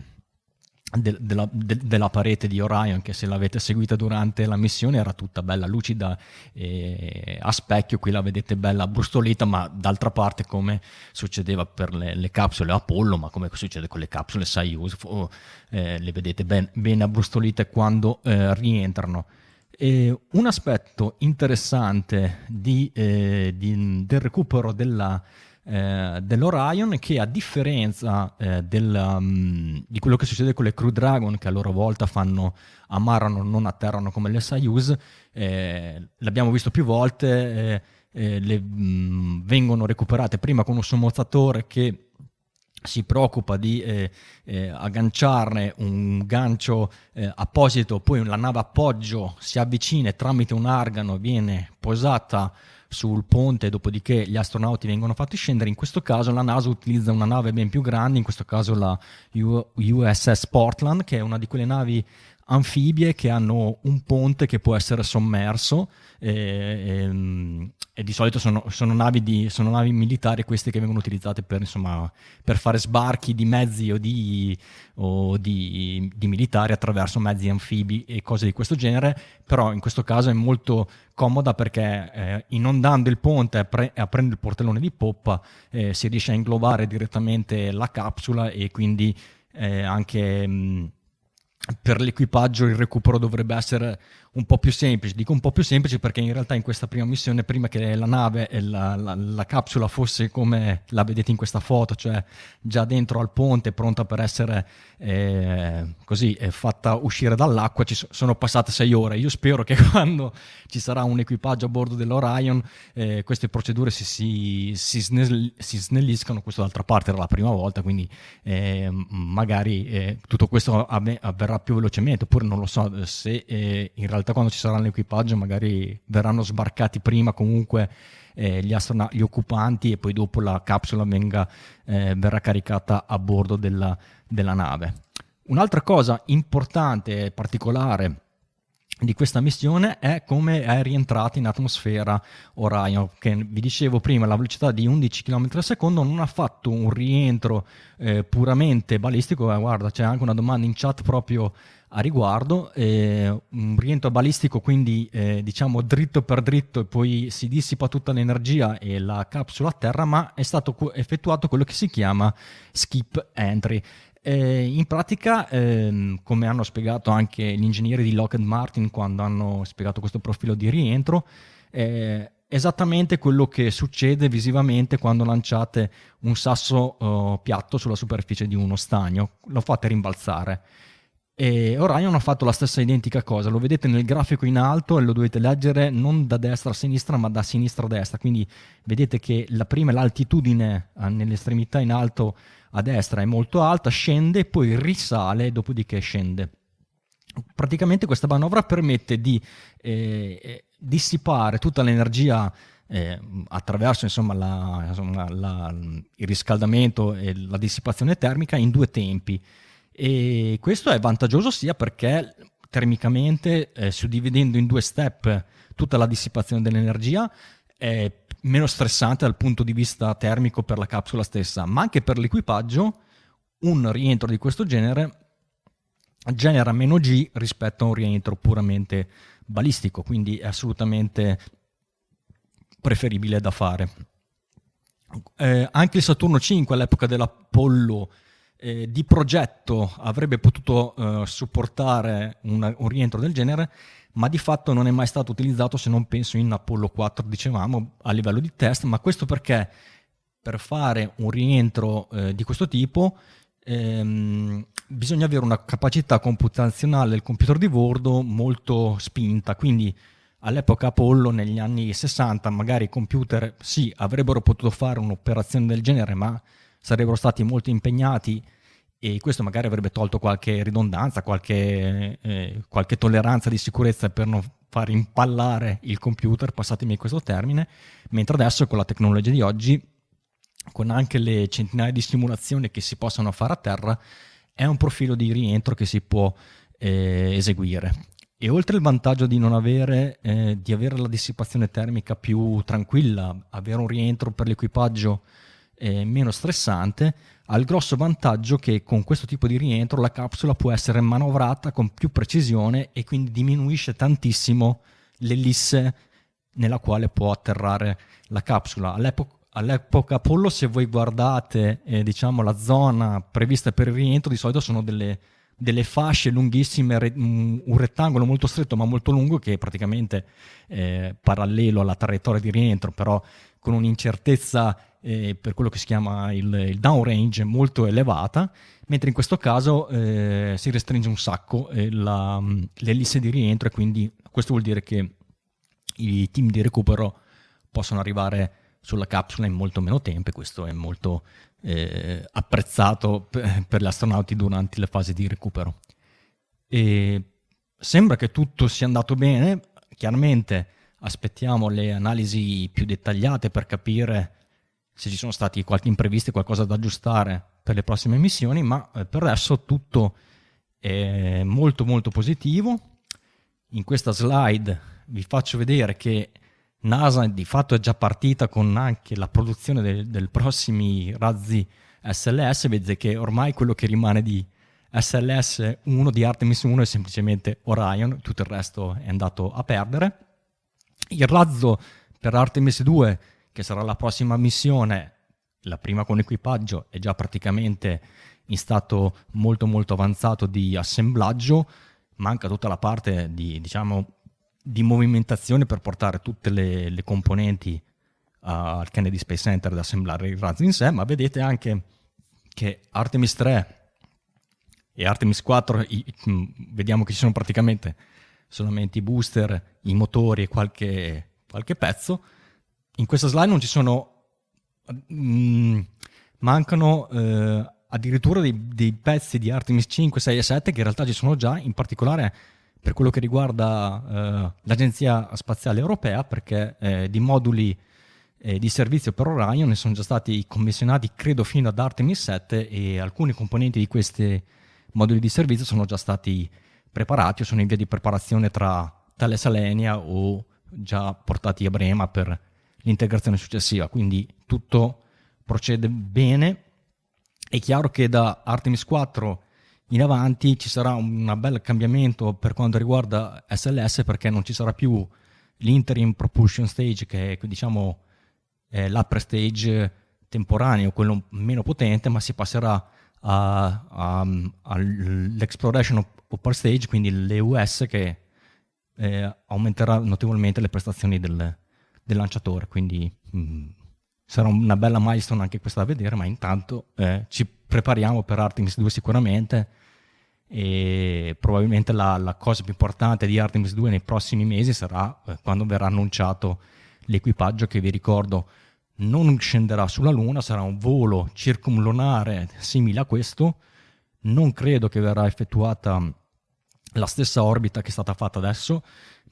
de, della, de, della, parete di Orion che se l'avete seguita durante la missione era tutta bella lucida e a specchio qui la vedete bella brustolita ma d'altra parte come succedeva per le, le capsule Apollo ma come succede con le capsule Soyuz oh, eh, le vedete ben, ben abbrustolite quando eh, rientrano. E un aspetto interessante di, eh, di, del recupero della eh, dell'Orion che a differenza eh, del, um, di quello che succede con le Crew Dragon che a loro volta fanno ammarrano, non atterrano come le Soyuz, eh, l'abbiamo visto più volte, eh, eh, le, mh, mm, vengono recuperate prima con un sommozzatore che si preoccupa di eh, eh, agganciarne un gancio eh, apposito, poi la nave appoggio si avvicina e tramite un argano viene posata sul ponte, dopodiché gli astronauti vengono fatti scendere. In questo caso la NASA utilizza una nave ben più grande, in questo caso la USS Portland, che è una di quelle navi anfibie che hanno un ponte che può essere sommerso e, e, e di solito sono, sono, navi di, sono, navi militari queste che vengono utilizzate per, insomma, per fare sbarchi di mezzi o, di, o di, di, militari attraverso mezzi anfibi e cose di questo genere, però in questo caso è molto comoda perché eh, inondando il ponte e pre- aprendo il portellone di poppa eh, si riesce a inglobare direttamente la capsula e quindi eh, anche... Mh, per l'equipaggio il recupero dovrebbe essere un po' più semplice. Dico un po' più semplice perché in realtà in questa prima missione, prima che la nave e la, la, la, capsula fosse come la vedete in questa foto, cioè già dentro al ponte, pronta per essere eh, così eh, fatta uscire dall'acqua, ci sono passate sei ore. Io spero che quando ci sarà un equipaggio a bordo dell'Orion eh, queste procedure si, si, si, snell- si, snelliscano. Questo d'altra parte era la prima volta, quindi eh, magari eh, tutto questo avverrà più velocemente, oppure non lo so se in realtà realtà quando ci sarà l'equipaggio magari verranno sbarcati prima comunque eh, gli, astron- gli, occupanti e poi dopo la capsula venga, eh, verrà caricata a bordo della, della nave. Un'altra cosa importante e particolare di questa missione è come è rientrata in atmosfera Orion, che vi dicevo prima, la velocità di 11 km al secondo non ha fatto un rientro eh, puramente balistico, eh, guarda c'è anche una domanda in chat proprio a riguardo, eh, un rientro balistico quindi eh, diciamo dritto per dritto e poi si dissipa tutta l'energia e la capsula a terra, ma è stato effettuato quello che si chiama skip entry. Eh, in pratica, ehm, come hanno spiegato anche gli ingegneri di Lockheed Martin quando hanno spiegato questo profilo di rientro, eh, esattamente quello che succede visivamente quando lanciate un sasso uh, piatto sulla superficie di uno stagno, lo fate rimbalzare. E Orion ha fatto la stessa identica cosa, lo vedete nel grafico in alto e lo dovete leggere non da destra a sinistra ma da sinistra a destra, quindi vedete che la prima l'altitudine eh, nell'estremità in alto a destra è molto alta, scende poi risale, dopodiché scende. Praticamente questa manovra permette di eh, eh dissipare tutta l'energia eh, attraverso insomma, la, insomma, la, il riscaldamento e la dissipazione termica in due tempi. E questo è vantaggioso sia perché termicamente, eh, suddividendo in due step tutta la dissipazione dell'energia, è meno stressante dal punto di vista termico per la capsula stessa, ma anche per l'equipaggio un rientro di questo genere genera meno G rispetto a un rientro puramente balistico, quindi è assolutamente preferibile da fare. Eh, anche il Saturno 5 all'epoca dell'Apollo eh, di progetto avrebbe potuto eh, supportare un, un, rientro del genere, ma di fatto non è mai stato utilizzato se non penso in Apollo 4, dicevamo, a livello di test, ma questo perché? Per fare un rientro eh, di questo tipo ehm, bisogna avere una capacità computazionale del computer di bordo molto spinta, quindi all'epoca Apollo negli anni 60 magari i computer sì avrebbero potuto fare un'operazione del genere, ma sarebbero stati molto impegnati e questo magari avrebbe tolto qualche ridondanza, qualche, eh, qualche tolleranza di sicurezza per non far impallare il computer, passatemi questo termine, mentre adesso con la tecnologia di oggi, con anche le centinaia di simulazioni che si possono fare a terra, è un profilo di rientro che si può eh, eseguire. E oltre il vantaggio di non avere, eh, di avere la dissipazione termica più tranquilla, avere un rientro per l'equipaggio eh, meno stressante, ha il grosso vantaggio che con questo tipo di rientro la capsula può essere manovrata con più precisione e quindi diminuisce tantissimo l'ellisse nella quale può atterrare la capsula. All'epoca, all'epoca Apollo, se voi guardate eh, diciamo, la zona prevista per il rientro, di solito sono delle, delle fasce lunghissime, re, un rettangolo molto stretto ma molto lungo che è praticamente eh, parallelo alla traiettoria di rientro, però con un'incertezza eh, per quello che si chiama il, il downrange molto elevata, mentre in questo caso eh, si restringe un sacco eh, la, l'ellisse di rientro e quindi questo vuol dire che i team di recupero possono arrivare sulla capsula in molto meno tempo e questo è molto eh, apprezzato per, per, gli astronauti durante le fasi di recupero. E sembra che tutto sia andato bene, chiaramente aspettiamo le analisi più dettagliate per capire se ci sono stati qualche imprevisto qualcosa da aggiustare per le prossime missioni, ma eh, per adesso tutto è molto molto positivo. In questa slide vi faccio vedere che NASA di fatto è già partita con anche la produzione dei del prossimi razzi SLS, vedete che ormai quello che rimane di SLS 1 di Artemis 1 è semplicemente Orion, tutto il resto è andato a perdere. Il razzo per Artemis 2 che sarà la prossima missione, la prima con equipaggio, è già praticamente in stato molto molto avanzato di assemblaggio, manca tutta la parte di, diciamo, di movimentazione per portare tutte le, le componenti al Kennedy Space Center ad assemblare il razzo in sé, ma vedete anche che Artemis 3 e Artemis 4 i, mm, vediamo che ci sono praticamente solamente i booster, i motori e qualche, qualche pezzo, in questa slide non ci sono, mh, mm, mancano eh, addirittura dei, dei, pezzi di Artemis 5, 6 e 7 che in realtà ci sono già, in particolare per quello che riguarda eh, l'Agenzia Spaziale Europea, perché eh, di moduli eh, di servizio per Orion ne sono già stati commissionati, credo, fino ad Artemis 7 e alcuni componenti di questi moduli di servizio sono già stati preparati o sono in via di preparazione tra Thales Alenia o già portati a Brema per l'integrazione successiva, quindi tutto procede bene. È chiaro che da Artemis 4 in avanti ci sarà un bel cambiamento per quanto riguarda SLS perché non ci sarà più l'interim propulsion stage che è diciamo è l'upper stage temporaneo, quello meno potente, ma si passerà all'exploration upper stage, quindi l'EUS che eh, aumenterà notevolmente le prestazioni del, del lanciatore, quindi mh, mm, sarà una bella milestone anche questa da vedere, ma intanto eh, ci prepariamo per Artemis 2 sicuramente e probabilmente la, la, cosa più importante di Artemis 2 nei prossimi mesi sarà eh, quando verrà annunciato l'equipaggio che vi ricordo non scenderà sulla Luna, sarà un volo circumlunare simile a questo, non credo che verrà effettuata la stessa orbita che è stata fatta adesso,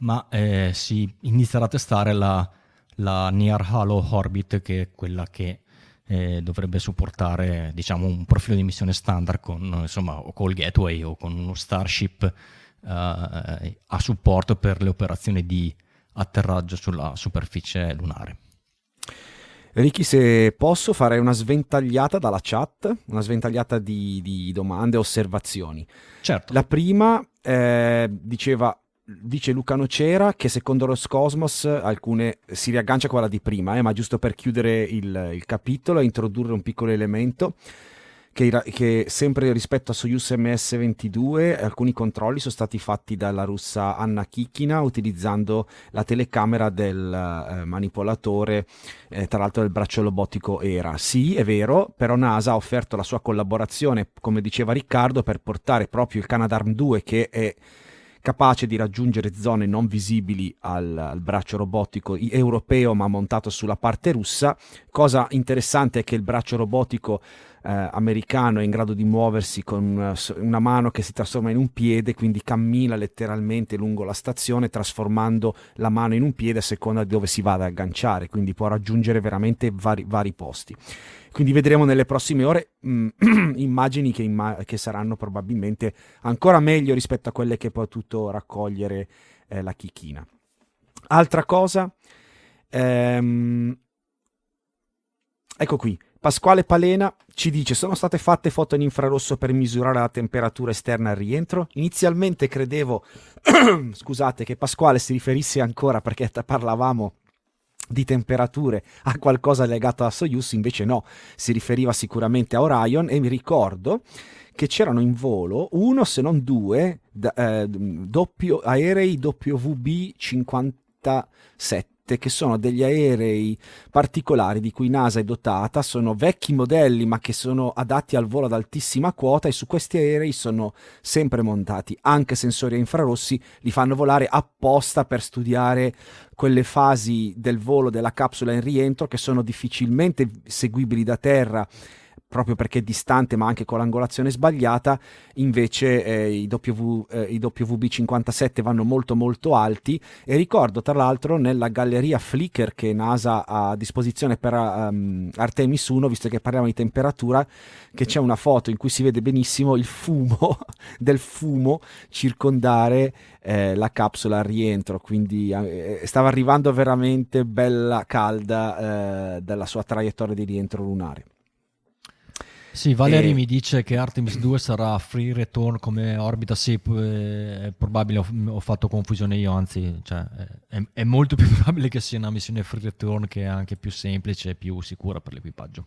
ma eh, si inizierà a testare la, la Near Halo Orbit, che è quella che eh, dovrebbe supportare diciamo, un profilo di missione standard con, insomma, o col gateway o con uno Starship eh, a supporto per le operazioni di atterraggio sulla superficie lunare. Ricky, se posso, farei una sventagliata dalla chat, una sventagliata di, di domande e osservazioni. Certo. La prima eh, diceva dice Luca Nocera che secondo Roscosmos alcune si riaggancia a quella di prima, eh, ma giusto per chiudere il, il capitolo e introdurre un piccolo elemento che, che, sempre rispetto a Soyuz MS-22 alcuni controlli sono stati fatti dalla russa Anna Kikina utilizzando la telecamera del eh, manipolatore, eh, tra l'altro del braccio robotico ERA. Sì, è vero, però NASA ha offerto la sua collaborazione, come diceva Riccardo, per portare proprio il Canadarm 2 che è capace di raggiungere zone non visibili al, al, braccio robotico europeo ma montato sulla parte russa. Cosa interessante è che il braccio robotico eh, americano è in grado di muoversi con uh, una mano che si trasforma in un piede, quindi cammina letteralmente lungo la stazione trasformando la mano in un piede a seconda di dove si va ad agganciare, quindi può raggiungere veramente vari, vari posti. Quindi vedremo nelle prossime ore mh, mm, immagini che, imma- che, saranno probabilmente ancora meglio rispetto a quelle che ha potuto raccogliere eh, la Chichina. Altra cosa, ehm, ecco qui, Pasquale Palena ci dice sono state fatte foto in infrarosso per misurare la temperatura esterna al rientro. Inizialmente credevo, scusate, che Pasquale si riferisse ancora perché parlavamo di temperature a qualcosa legato a Soyuz, invece no, si riferiva sicuramente a Orion e mi ricordo che c'erano in volo uno se non due eh, doppio, aerei WB 57 che sono degli aerei particolari di cui NASA è dotata, sono vecchi modelli ma che sono adatti al volo ad altissima quota e su questi aerei sono sempre montati. Anche sensori infrarossi, li fanno volare apposta per studiare quelle fasi del volo della capsula in rientro che sono difficilmente seguibili da terra proprio perché è distante ma anche con l'angolazione sbagliata, invece eh, i, w, eh, i, WB57 vanno molto molto alti e ricordo tra l'altro nella galleria Flickr che NASA ha a disposizione per um, Artemis 1, visto che parliamo di temperatura, che c'è una foto in cui si vede benissimo il fumo del fumo circondare eh, la capsula al rientro, quindi eh, stava arrivando veramente bella calda eh, dalla sua traiettoria di rientro lunare. Sì, Valeri e... mi dice che Artemis 2 sarà free return come orbita, sì, è probabile, ho, ho fatto confusione io, anzi, cioè, è, è, molto più probabile che sia una missione free return che è anche più semplice e più sicura per l'equipaggio.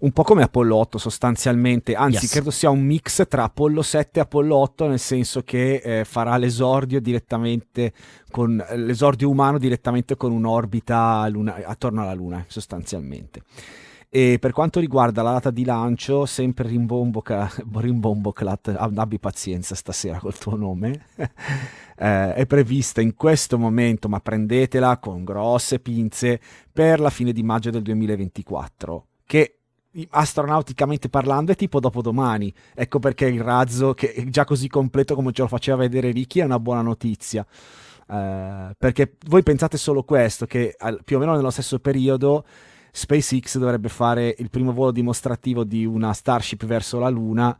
Un po' come Apollo 8 sostanzialmente, anzi yes. credo sia un mix tra Apollo 7 e Apollo 8, nel senso che eh, farà l'esordio direttamente con l'esordio umano direttamente con un'orbita luna, attorno alla Luna, sostanzialmente. E per quanto riguarda la data di lancio, sempre rimbombo, rimbombo Clat, abbi pazienza stasera col tuo nome, eh, è prevista in questo momento, ma prendetela con grosse pinze, per la fine di maggio del 2024, che astronauticamente parlando è tipo dopodomani. Ecco perché il razzo, che è già così completo come ce lo faceva vedere Ricky, è una buona notizia. Eh, perché voi pensate solo questo, che al, più o meno nello stesso periodo SpaceX dovrebbe fare il primo volo dimostrativo di una Starship verso la Luna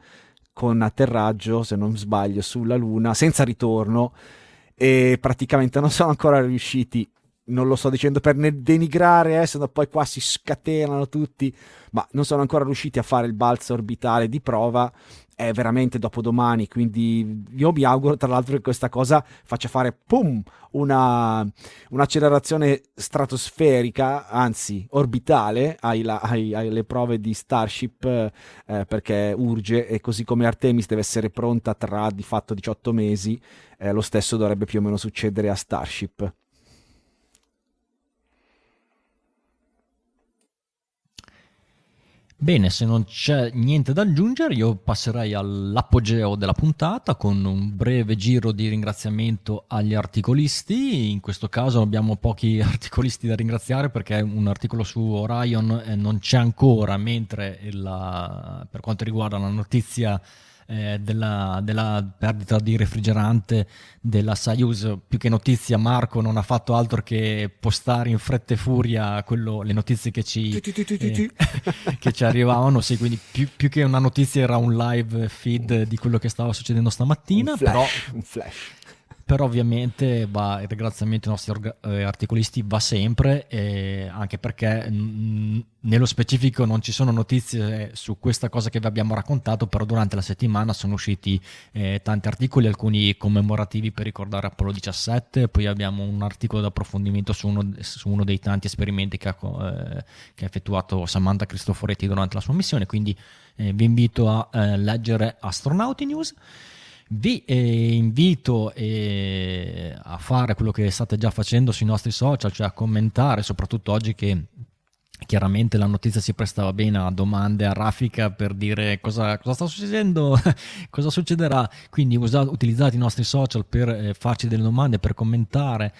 con atterraggio, se non sbaglio, sulla Luna senza ritorno. E praticamente non sono ancora riusciti. Non lo sto dicendo per denigrare, eh, se no poi qua si scatenano tutti, ma non sono ancora riusciti a fare il balzo orbitale di prova è veramente dopodomani, quindi io mi auguro tra l'altro che questa cosa faccia fare pum, una, un'accelerazione stratosferica, anzi orbitale, ai, ai, alle prove di Starship eh, perché urge e così come Artemis deve essere pronta tra di fatto 18 mesi, eh, lo stesso dovrebbe più o meno succedere a Starship. Bene, se non c'è niente da aggiungere, io passerei all'apogeo della puntata con un breve giro di ringraziamento agli articolisti. In questo caso abbiamo pochi articolisti da ringraziare perché un articolo su Orion eh, non c'è ancora, mentre la, per quanto riguarda la notizia eh, della, della, perdita di refrigerante della Soyuz, più che notizia Marco non ha fatto altro che postare in fretta e furia quello, le notizie che ci, eh, che ci arrivavano, sì, quindi più, più, che una notizia era un live feed di quello che stava succedendo stamattina, un flash, però... Un flash però ovviamente va, il ringraziamento ai nostri orga, eh, articolisti va sempre, eh, anche perché mh, nello specifico non ci sono notizie su questa cosa che vi abbiamo raccontato, però durante la settimana sono usciti eh, tanti articoli, alcuni commemorativi per ricordare Apollo 17, poi abbiamo un articolo di approfondimento su uno, su uno dei tanti esperimenti che ha, eh, che ha, effettuato Samantha Cristoforetti durante la sua missione, quindi eh, vi invito a eh, leggere Astronauti News. Vi eh, invito eh, a fare quello che state già facendo sui nostri social, cioè a commentare, soprattutto oggi che chiaramente la notizia si prestava bene a domande a raffica per dire cosa, cosa sta succedendo, cosa succederà. Quindi usate, utilizzate i nostri social per eh, farci delle domande, per commentare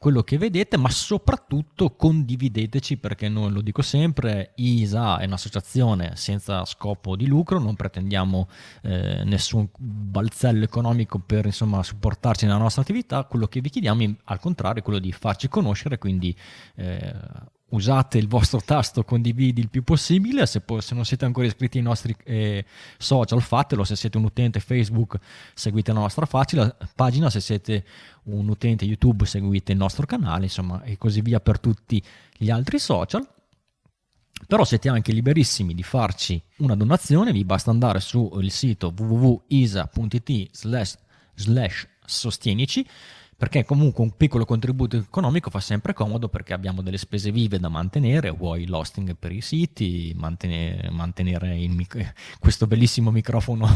quello che vedete, ma soprattutto condivideteci perché noi lo dico sempre, ISA è un'associazione senza scopo di lucro, non pretendiamo eh, nessun balzello economico per insomma supportarci nella nostra attività, quello che vi chiediamo al contrario è quello di farci conoscere, quindi eh, usate il vostro tasto condividi il più possibile, se, poi, se non siete ancora iscritti ai nostri eh, social fatelo, se siete un utente Facebook seguite la nostra facile, pagina, se siete un utente YouTube seguite il nostro canale, insomma e così via per tutti gli altri social. Però siete anche liberissimi di farci una donazione, vi basta andare sul sito www.isa.it slash sostienici perché comunque un piccolo contributo economico fa sempre comodo perché abbiamo delle spese vive da mantenere, vuoi l'hosting per i siti, mantenere, mantenere mic- questo bellissimo microfono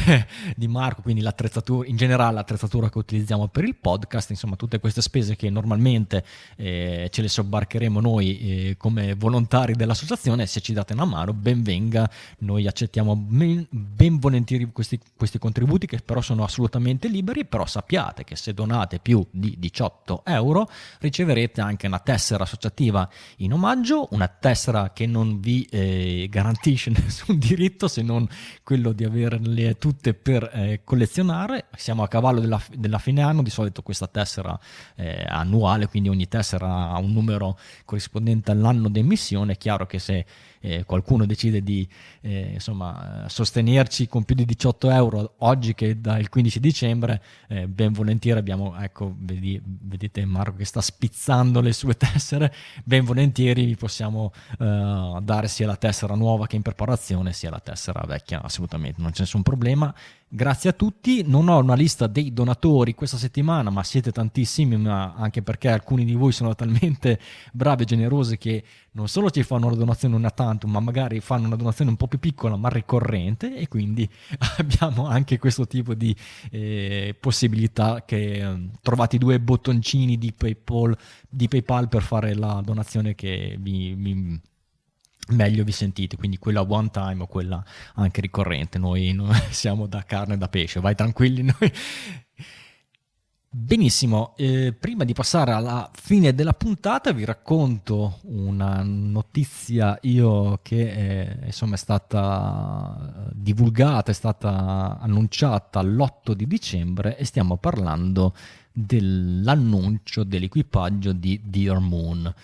di Marco, quindi l'attrezzatura, in generale l'attrezzatura che utilizziamo per il podcast, insomma tutte queste spese che normalmente eh, ce le sobbarcheremo noi eh, come volontari dell'associazione, se ci date una mano ben venga, noi accettiamo ben, ben volentieri questi, questi contributi che però sono assolutamente liberi, però sappiate che se donate più di 18 euro riceverete anche una tessera associativa in omaggio, una tessera che non vi eh, garantisce nessun diritto se non quello di averle tutte per eh, collezionare. Siamo a cavallo della, della, fine anno, di solito questa tessera eh, annuale, quindi ogni tessera ha un numero corrispondente all'anno di emissione. È chiaro che se eh, qualcuno decide di eh, insomma, sostenerci con più di 18 euro oggi che dal 15 dicembre, eh, ben volentieri abbiamo, ecco, vedi, vedete Marco che sta spizzando le sue tessere, ben volentieri vi possiamo eh, dare sia la tessera nuova che in preparazione, sia la tessera vecchia, assolutamente, non c'è nessun problema. Grazie a tutti, non ho una lista dei donatori questa settimana, ma siete tantissimi, ma anche perché alcuni di voi sono talmente bravi e generosi che non solo ci fanno una donazione una tantum, ma magari fanno una donazione un po' più piccola ma ricorrente e quindi abbiamo anche questo tipo di eh, possibilità che eh, trovate due bottoncini di PayPal, di PayPal per fare la donazione che vi meglio vi sentite, quindi quella one time o quella anche ricorrente. Noi, siamo da carne e da pesce, vai tranquilli noi. Benissimo, eh, prima di passare alla fine della puntata vi racconto una notizia io che è, eh, insomma, è stata divulgata, è stata annunciata l'8 di dicembre e stiamo parlando dell'annuncio dell'equipaggio di Dear Moon.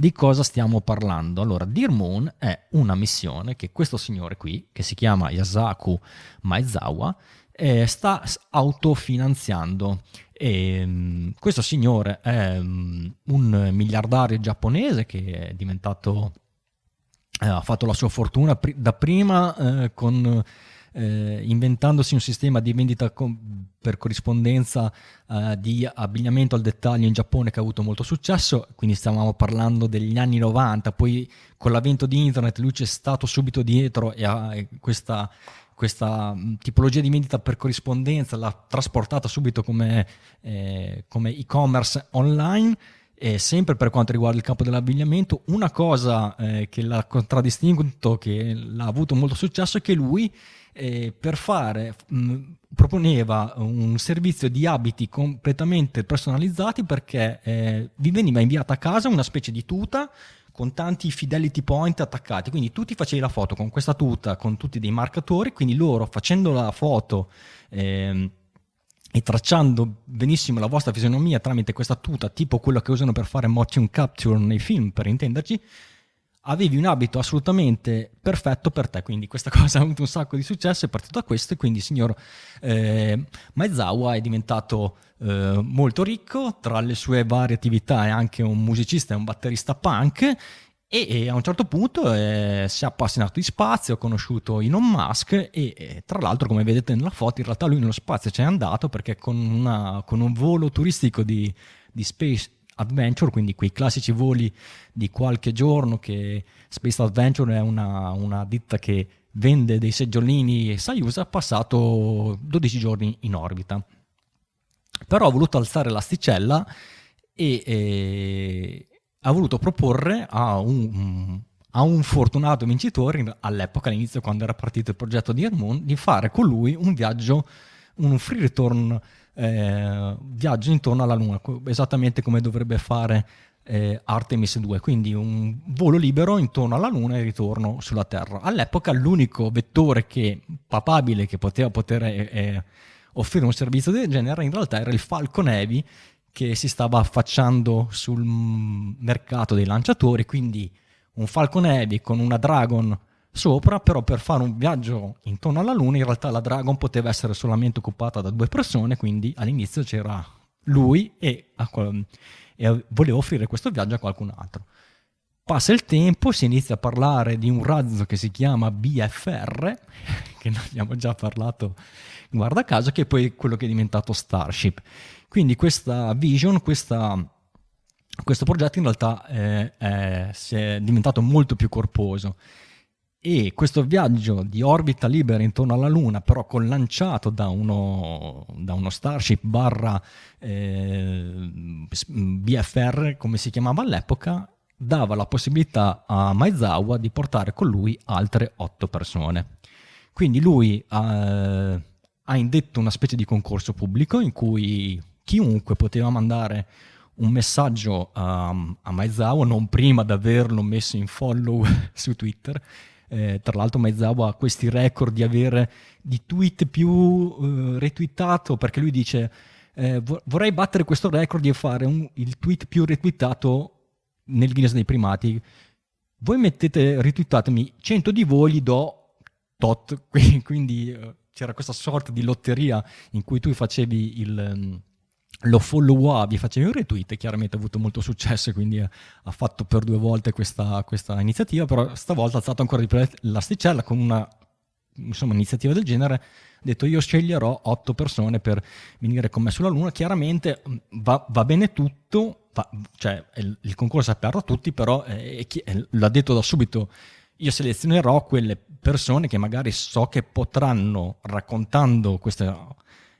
Di cosa stiamo parlando? Allora, Dear Moon è una missione che questo signore qui, che si chiama Yasaku Maezawa, eh, sta autofinanziando. E, um, questo signore è um, un miliardario giapponese che è diventato, eh, ha fatto la sua fortuna pr- da prima eh, con eh, inventandosi un sistema di vendita com- per corrispondenza eh, di abbigliamento al dettaglio in Giappone che ha avuto molto successo, quindi stavamo parlando degli anni 90, poi con l'avvento di internet lui c'è stato subito dietro e ha questa questa tipologia di vendita per corrispondenza l'ha trasportata subito come, eh, come e-commerce online e sempre per quanto riguarda il campo dell'abbigliamento, una cosa eh, che l'ha contraddistinto, che l'ha avuto molto successo, è che lui eh, per fare mh, proponeva un servizio di abiti completamente personalizzati perché eh, vi veniva inviata a casa una specie di tuta con tanti fidelity point attaccati, quindi tu ti facevi la foto con questa tuta, con tutti dei marcatori, quindi loro facendo la foto eh, e tracciando benissimo la vostra fisionomia tramite questa tuta, tipo quello che usano per fare motion capture nei film, per intenderci, avevi un abito assolutamente perfetto per te, quindi questa cosa ha avuto un sacco di successo, è partito da questo e quindi il signor eh, Maezawa è diventato eh, molto ricco, tra le sue varie attività è anche un musicista e un batterista punk e, a un certo punto eh, si è appassionato di spazio, ha conosciuto Elon Musk e, e, tra l'altro come vedete nella foto in realtà lui nello spazio c'è andato perché con, una, con un volo turistico di, di Space Adventure, quindi quei classici voli di qualche giorno che Space Adventure è una, una ditta che vende dei seggiolini e Soyuz ha passato 12 giorni in orbita. Però ha voluto alzare l'asticella e, e ha voluto proporre a un, a un fortunato vincitore all'epoca, all'inizio quando era partito il progetto di Edmund, di fare con lui un viaggio, un free return eh, viaggio intorno alla Luna, esattamente come dovrebbe fare eh, Artemis 2, quindi un volo libero intorno alla Luna e ritorno sulla Terra. All'epoca l'unico vettore che, papabile che poteva poter eh, eh, offrire un servizio del genere in realtà era il Falcon Heavy che si stava affacciando sul mercato dei lanciatori, quindi un Falcon Heavy con una Dragon sopra, però per fare un viaggio intorno alla Luna in realtà la Dragon poteva essere solamente occupata da due persone, quindi all'inizio c'era lui e, e voleva offrire questo viaggio a qualcun altro. Passa il tempo, si inizia a parlare di un razzo che si chiama BFR, che ne abbiamo già parlato, guarda caso, che è poi quello che è diventato Starship. Quindi questa vision, questa, questo progetto in realtà è, è, è diventato molto più corposo e questo viaggio di orbita libera intorno alla Luna, però lanciato da uno, da uno Starship barra eh, BFR, come si chiamava all'epoca, dava la possibilità a Maizawa di portare con lui altre otto persone. Quindi lui eh, ha indetto una specie di concorso pubblico in cui chiunque poteva mandare un messaggio a, a Maizawa, non prima di averlo messo in follow su Twitter, eh, tra l'altro Mezzawa ha questi record di avere di tweet più eh, retweetato perché lui dice eh, vorrei battere questo record di fare un, il tweet più retweetato nel Guinness dei primati. Voi mettete, retweetatemi 100 di voi, gli do tot, quindi eh, c'era questa sorta di lotteria in cui tu facevi il... Lo followavi, facevi un retweet e chiaramente ha avuto molto successo e quindi ha fatto per due volte questa, questa iniziativa, però stavolta ha alzato ancora di più l'asticella con una insomma, iniziativa del genere, ha detto io sceglierò otto persone per venire con me sulla Luna, chiaramente mm, va, va bene tutto, va, cioè il, il, concorso è aperto a tutti, però eh, eh, l'ha detto da subito, io selezionerò quelle persone che magari so che potranno, raccontando questa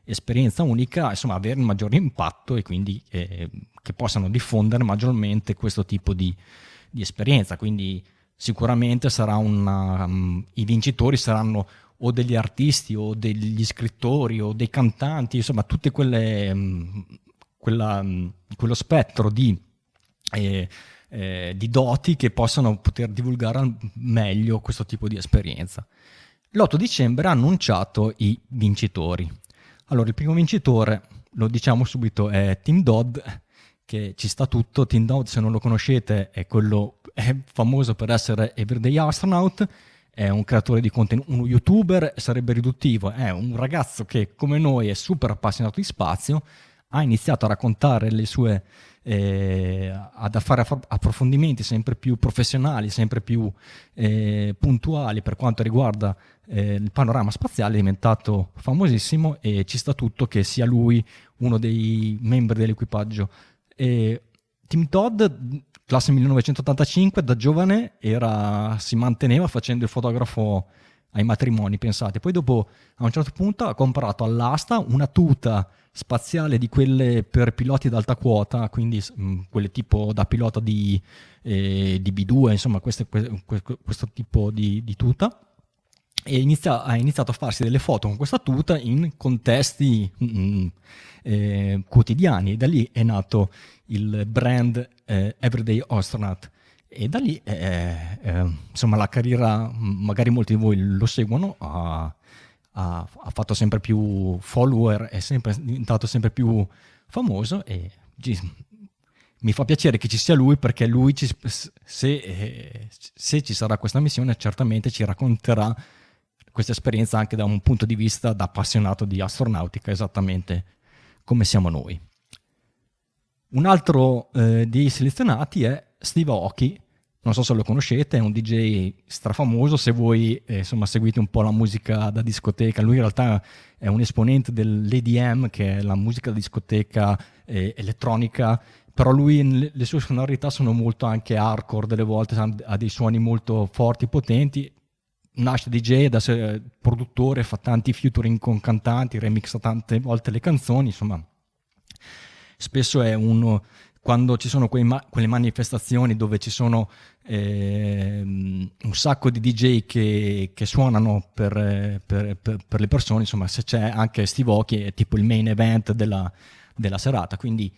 esperienza unica, insomma, avere un maggiore impatto e quindi eh, che possano diffondere maggiormente questo tipo di, di esperienza. Quindi sicuramente sarà una, um, i vincitori saranno o degli artisti o degli scrittori o dei cantanti, insomma, quelle um, quella, um, quello spettro di, eh, eh, di doti che possano poter divulgare meglio questo tipo di esperienza. L'8 dicembre ha annunciato i vincitori. Allora, il primo vincitore, lo diciamo subito, è Tim Dodd, che ci sta tutto. Tim Dodd, se non lo conoscete, è quello è famoso per essere Everyday Astronaut, è un creatore di contenuto, uno youtuber, sarebbe riduttivo, è un ragazzo che come noi è super appassionato di spazio, ha iniziato a raccontare le sue eh, ad fare approfondimenti sempre più professionali, sempre più eh, puntuali per quanto riguarda eh, il panorama spaziale, è diventato famosissimo e ci sta tutto che sia lui uno dei membri dell'equipaggio. E Tim Todd, classe 1985, da giovane era, si manteneva facendo il fotografo ai matrimoni, pensate. Poi dopo, a un certo punto, ha comprato all'asta una tuta spaziale di quelle per piloti ad alta quota, quindi mh, quelle tipo da pilota di, eh, di B2, insomma queste, que, questo tipo di, di tuta. E inizia, ha iniziato a farsi delle foto con questa tuta in contesti mh, mm, eh, quotidiani. Da lì è nato il brand eh, Everyday Astronaut. E da lì, eh, eh, insomma, la carriera, magari molti di voi lo seguono, ha, ha, ha fatto sempre più follower, è sempre, diventato sempre più famoso e mi fa piacere che ci sia lui perché lui, ci, se, eh, se ci sarà questa missione, certamente ci racconterà questa esperienza anche da un punto di vista da appassionato di astronautica, esattamente come siamo noi. Un altro eh, dei selezionati è Steve Aoki, non so se lo conoscete, è un DJ strafamoso, se voi eh, insomma, seguite un po' la musica da discoteca, lui in realtà è un esponente dell'EDM, che è la musica da discoteca eh, elettronica, però lui le sue sonorità sono molto anche hardcore, delle volte ha dei suoni molto forti, potenti, nasce DJ da produttore, fa tanti featuring con cantanti, remixa tante volte le canzoni, insomma, spesso è uno quando ci sono ma- quelle manifestazioni dove ci sono eh, un sacco di DJ che, che suonano per, per, per, per, le persone, insomma se c'è anche Steve Aoki è tipo il main event della, della, serata, quindi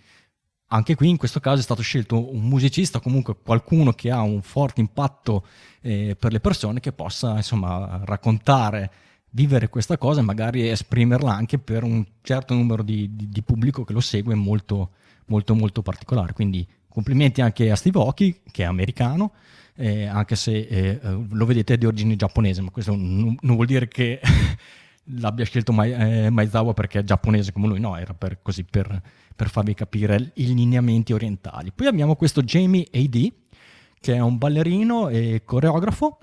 anche qui in questo caso è stato scelto un musicista, comunque qualcuno che ha un forte impatto eh, per le persone che possa insomma raccontare vivere questa cosa e magari esprimerla anche per un certo numero di, di, di pubblico che lo segue molto, molto molto particolare. Quindi complimenti anche a Steve Aoki, che è americano, eh, anche se eh, eh lo vedete di origine giapponese, ma questo non, non vuol dire che l'abbia scelto Mai, eh, Maizawa perché è giapponese come lui, no, era per, così per, per farvi capire i lineamenti orientali. Poi abbiamo questo Jamie A.D., che è un ballerino e coreografo.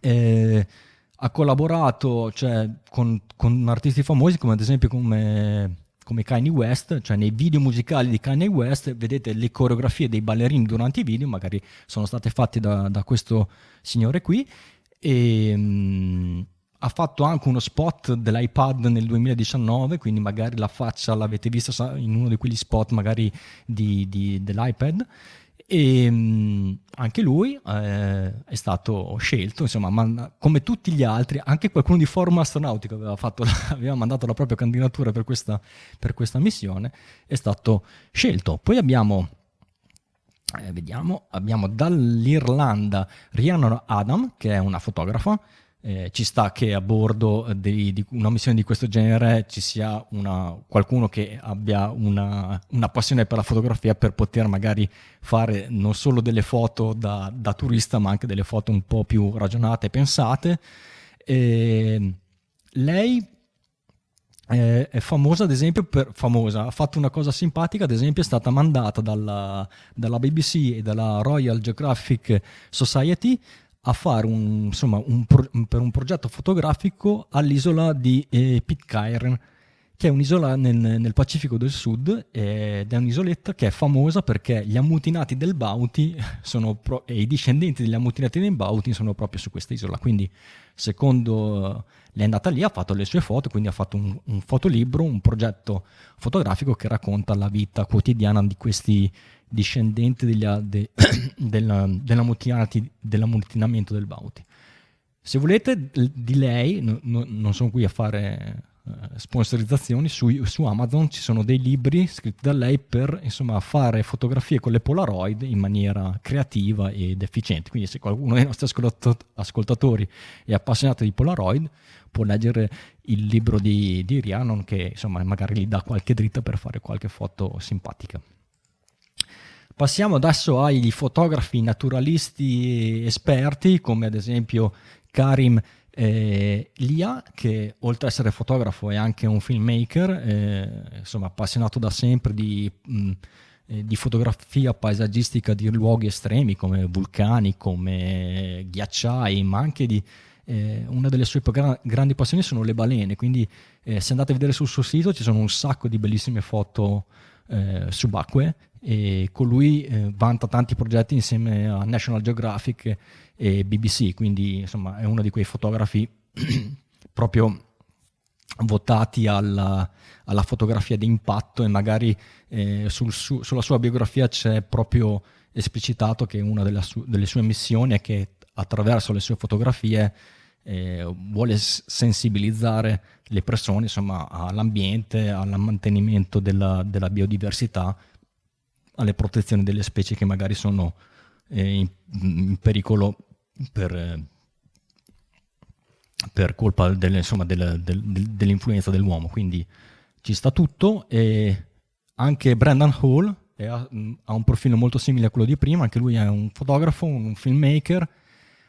Eh, ha collaborato cioè, con, con, artisti famosi come ad esempio come come Kanye West, cioè nei video musicali di Kanye West vedete le coreografie dei ballerini durante i video, magari sono state fatte da, da questo signore qui e mh, ha fatto anche uno spot dell'iPad nel 2019, quindi magari la faccia l'avete vista in uno di quegli spot magari di, di, dell'iPad e ehm, anche lui eh, è stato scelto, insomma, man- come tutti gli altri, anche qualcuno di Forum Astronautico aveva, fatto, aveva mandato la propria candidatura per questa, per questa missione, è stato scelto. Poi abbiamo, eh, vediamo, abbiamo dall'Irlanda Rhiannon Adam, che è una fotografa, eh, ci sta che a bordo di, di, una missione di questo genere ci sia una, qualcuno che abbia una, una, passione per la fotografia per poter magari fare non solo delle foto da, da turista ma anche delle foto un po' più ragionate e pensate. E lei eh, è famosa ad esempio per famosa, ha fatto una cosa simpatica ad esempio è stata mandata dalla, dalla BBC e dalla Royal Geographic Society a fare un, insomma, un pro, per un progetto fotografico all'isola di eh, Pitcairn, che è un'isola nel, nel, Pacifico del Sud ed è un'isoletta che è famosa perché gli ammutinati del sono pro, e i discendenti degli ammutinati del Bounty sono proprio su questa isola. Quindi, secondo lei è andata lì, ha fatto le sue foto, quindi ha fatto un, un fotolibro, un progetto fotografico che racconta la vita quotidiana di questi discendente degli, de, della, dell'ammutinamento del Bauti. Se volete di lei, no, no, non sono qui a fare uh, sponsorizzazioni, su, su, Amazon ci sono dei libri scritti da lei per insomma, fare fotografie con le Polaroid in maniera creativa ed efficiente. Quindi se qualcuno dei nostri ascoltatori è appassionato di Polaroid, può leggere il libro di, di Rhiannon che insomma, magari gli dà qualche dritta per fare qualche foto simpatica. Passiamo adesso ai fotografi naturalisti esperti, come ad esempio Karim eh, Lia, che oltre ad essere fotografo è anche un filmmaker, eh, insomma appassionato da sempre di, mh, eh, di, fotografia paesaggistica di luoghi estremi come vulcani, come ghiacciai, ma anche di... Eh, una delle sue gra- grandi passioni sono le balene, quindi eh, se andate a vedere sul suo sito ci sono un sacco di bellissime foto eh, subacquee e con lui eh, vanta tanti progetti insieme a National Geographic e BBC, quindi insomma è uno di quei fotografi proprio votati alla, alla fotografia di impatto e magari eh, sul su, sulla sua biografia c'è proprio esplicitato che una delle, su, delle sue missioni è che attraverso le sue fotografie eh, vuole sensibilizzare le persone insomma, all'ambiente, al mantenimento della, della biodiversità alle protezioni delle specie che magari sono eh, in, in, pericolo per, eh, per colpa delle, insomma, del, del, dell'influenza dell'uomo. Quindi ci sta tutto e anche Brandon Hall ha, ha, un profilo molto simile a quello di prima, anche lui è un fotografo, un filmmaker,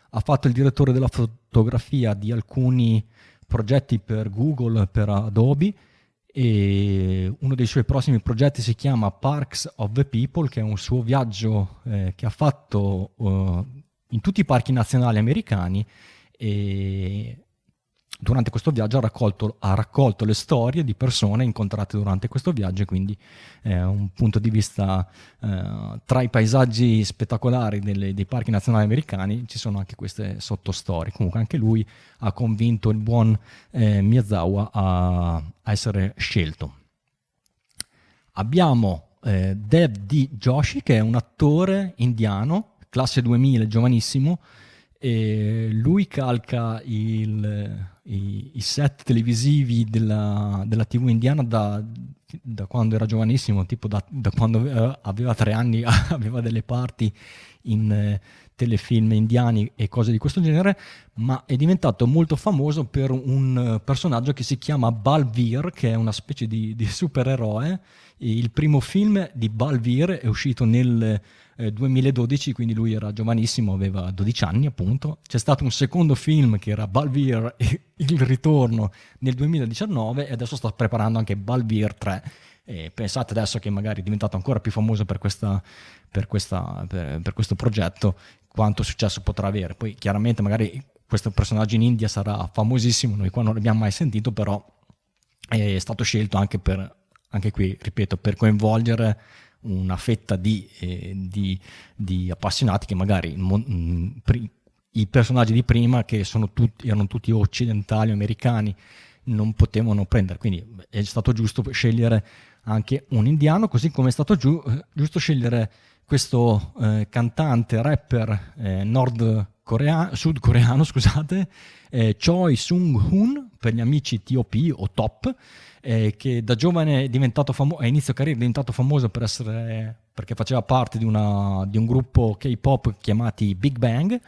ha fatto il direttore della fotografia di alcuni progetti per Google, per Adobe e uno dei suoi prossimi progetti si chiama Parks of the People, che è un suo viaggio eh, che ha fatto uh, in tutti i parchi nazionali americani. E durante questo viaggio ha raccolto, ha raccolto, le storie di persone incontrate durante questo viaggio e quindi eh, un punto di vista eh, tra i paesaggi spettacolari delle, dei parchi nazionali americani ci sono anche queste sottostorie. Comunque anche lui ha convinto il buon eh, Miyazawa a, a, essere scelto. Abbiamo eh, Dev D. Joshi che è un attore indiano, classe 2000, giovanissimo, e lui calca il, i, i, set televisivi della, della TV indiana da, da, quando era giovanissimo, tipo da, da quando aveva tre anni, aveva delle parti in telefilm indiani e cose di questo genere, ma è diventato molto famoso per un personaggio che si chiama Balvir, che è una specie di, di supereroe. Il primo film di Balvir è uscito nel eh, 2012, quindi lui era giovanissimo, aveva 12 anni appunto. C'è stato un secondo film che era Balvir il ritorno nel 2019 e adesso sta preparando anche Balvir 3. E pensate adesso che magari è diventato ancora più famoso per, questa, per, questa, per, per questo progetto, quanto successo potrà avere. Poi chiaramente magari questo personaggio in India sarà famosissimo, noi qua non l'abbiamo mai sentito, però è stato scelto anche per, anche qui, ripeto, per coinvolgere una fetta di, eh, di, di appassionati che magari mh, mm, pri- i personaggi di prima, che tutti, erano tutti occidentali americani, non potevano prendere. Quindi è stato giusto scegliere anche un indiano, così come è stato giu- giusto scegliere questo eh, cantante, rapper eh, nordcoreano, sudcoreano, scusate, eh, Choi Sung-hoon, per gli amici TOP o Top, eh, che da giovane è diventato famoso, a inizio carriera è diventato famoso per essere, perché faceva parte di, una, di un gruppo K-pop chiamati Big Bang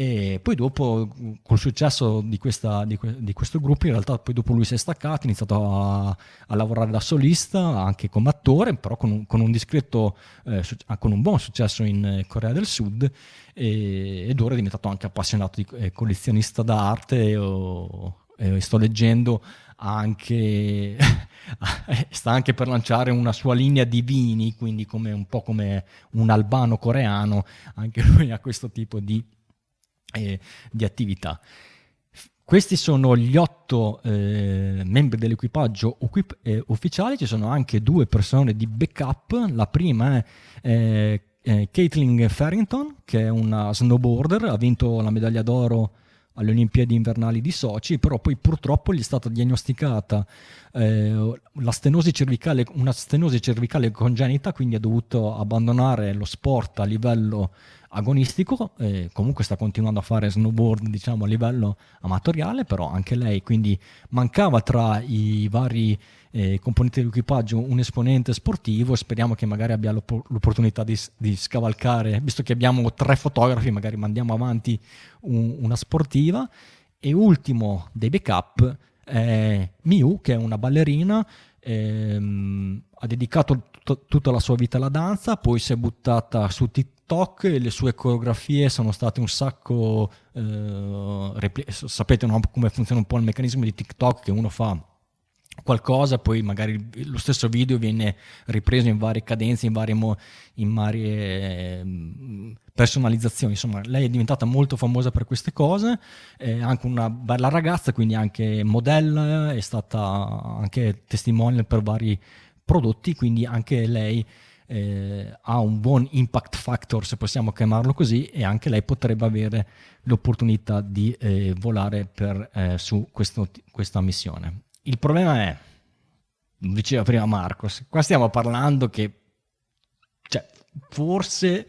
e poi dopo col successo di, questa, di, di, questo gruppo in realtà poi dopo lui si è staccato, ha iniziato a, a lavorare da solista anche come attore però con un, con un discreto eh, con un buon successo in Corea del Sud. E, ed ora è diventato anche appassionato di eh, collezionista d'arte. E, e sto leggendo anche, sta anche per lanciare una sua linea di vini, quindi come, un po' come un albano coreano, anche lui ha questo tipo di, eh, di attività. Questi sono gli otto eh, membri dell'equipaggio uquip- eh, ufficiali, ci sono anche due persone di backup, la prima è eh, eh Caitlin Farrington, che è una snowboarder, ha vinto la medaglia d'oro alle Olimpiadi invernali di Sochi, però poi purtroppo gli è stata diagnosticata eh, stenosi cervicale, una stenosi cervicale congenita, quindi ha dovuto abbandonare lo sport a livello agonistico, comunque sta continuando a fare snowboard diciamo a livello amatoriale, però anche lei quindi mancava tra i vari eh, componenti dell'equipaggio un esponente sportivo, speriamo che magari abbia l'opportunità di, di, scavalcare, visto che abbiamo tre fotografi, magari mandiamo avanti un, una sportiva. E ultimo dei backup è Miu, che è una ballerina, ehm, ha dedicato t- tutta la sua vita alla danza, poi si è buttata su TikTok e le sue coreografie sono state un sacco, eh, repli- sapete no, come funziona un po' il meccanismo di TikTok che uno fa qualcosa, poi magari lo stesso video viene ripreso in varie cadenze, in varie, mo- in varie eh, personalizzazioni. Insomma, lei è diventata molto famosa per queste cose, è anche una bella ragazza, quindi anche modella, è stata anche testimonial per vari prodotti, quindi anche lei eh, ha un buon impact factor, se possiamo chiamarlo così, e anche lei potrebbe avere l'opportunità di eh, volare per, eh, su questo, questa missione. Il problema è, diceva prima Marcos, qua stiamo parlando che cioè, forse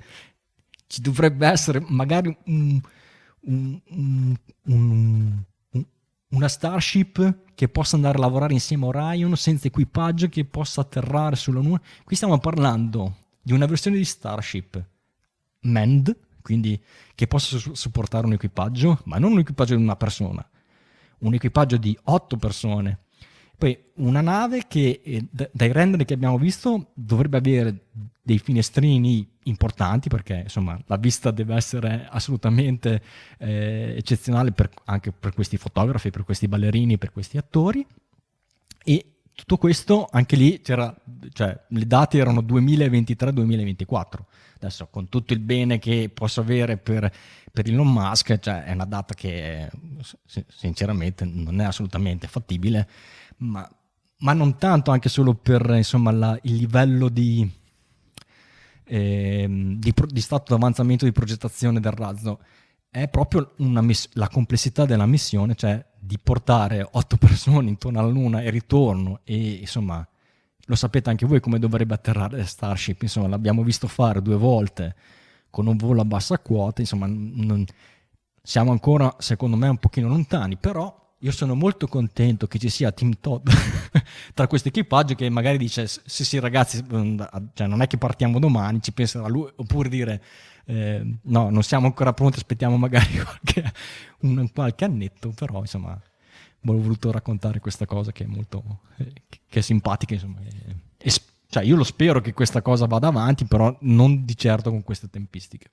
ci dovrebbe essere magari un, un, un, una Starship che possa andare a lavorare insieme a Orion senza equipaggio che possa atterrare sulla Luna. Qui stiamo parlando di una versione di Starship manned, quindi che possa su- supportare un equipaggio, ma non un equipaggio di una persona, un equipaggio di otto persone Poi una nave che eh, dai render che abbiamo visto dovrebbe avere dei finestrini importanti perché insomma la vista deve essere assolutamente eh, eccezionale per, anche per questi fotografi, per questi ballerini, per questi attori. E tutto questo anche lì c'era, cioè le date erano 2023-2024 adesso con tutto il bene che posso avere per, per Elon Musk cioè, è una data che sinceramente non è assolutamente fattibile ma, ma non tanto anche solo per insomma, la, il livello di, eh, di, di, stato d'avanzamento di progettazione del razzo, è proprio miss- la complessità della missione, cioè di portare otto persone intorno alla Luna e ritorno e insomma lo sapete anche voi come dovrebbe atterrare Starship, insomma l'abbiamo visto fare due volte con un volo a bassa quota, insomma non, siamo ancora secondo me un pochino lontani, però io sono molto contento che ci sia Team Todd tra questo equipaggio che magari dice sì sì ragazzi mm, cioè, non è che partiamo domani ci penserà lui oppure dire eh, no non siamo ancora pronti aspettiamo magari qualche, un, qualche annetto però insomma ho voluto raccontare questa cosa che è molto eh, che è simpatica insomma e, e, cioè io lo spero che questa cosa vada avanti però non di certo con queste tempistiche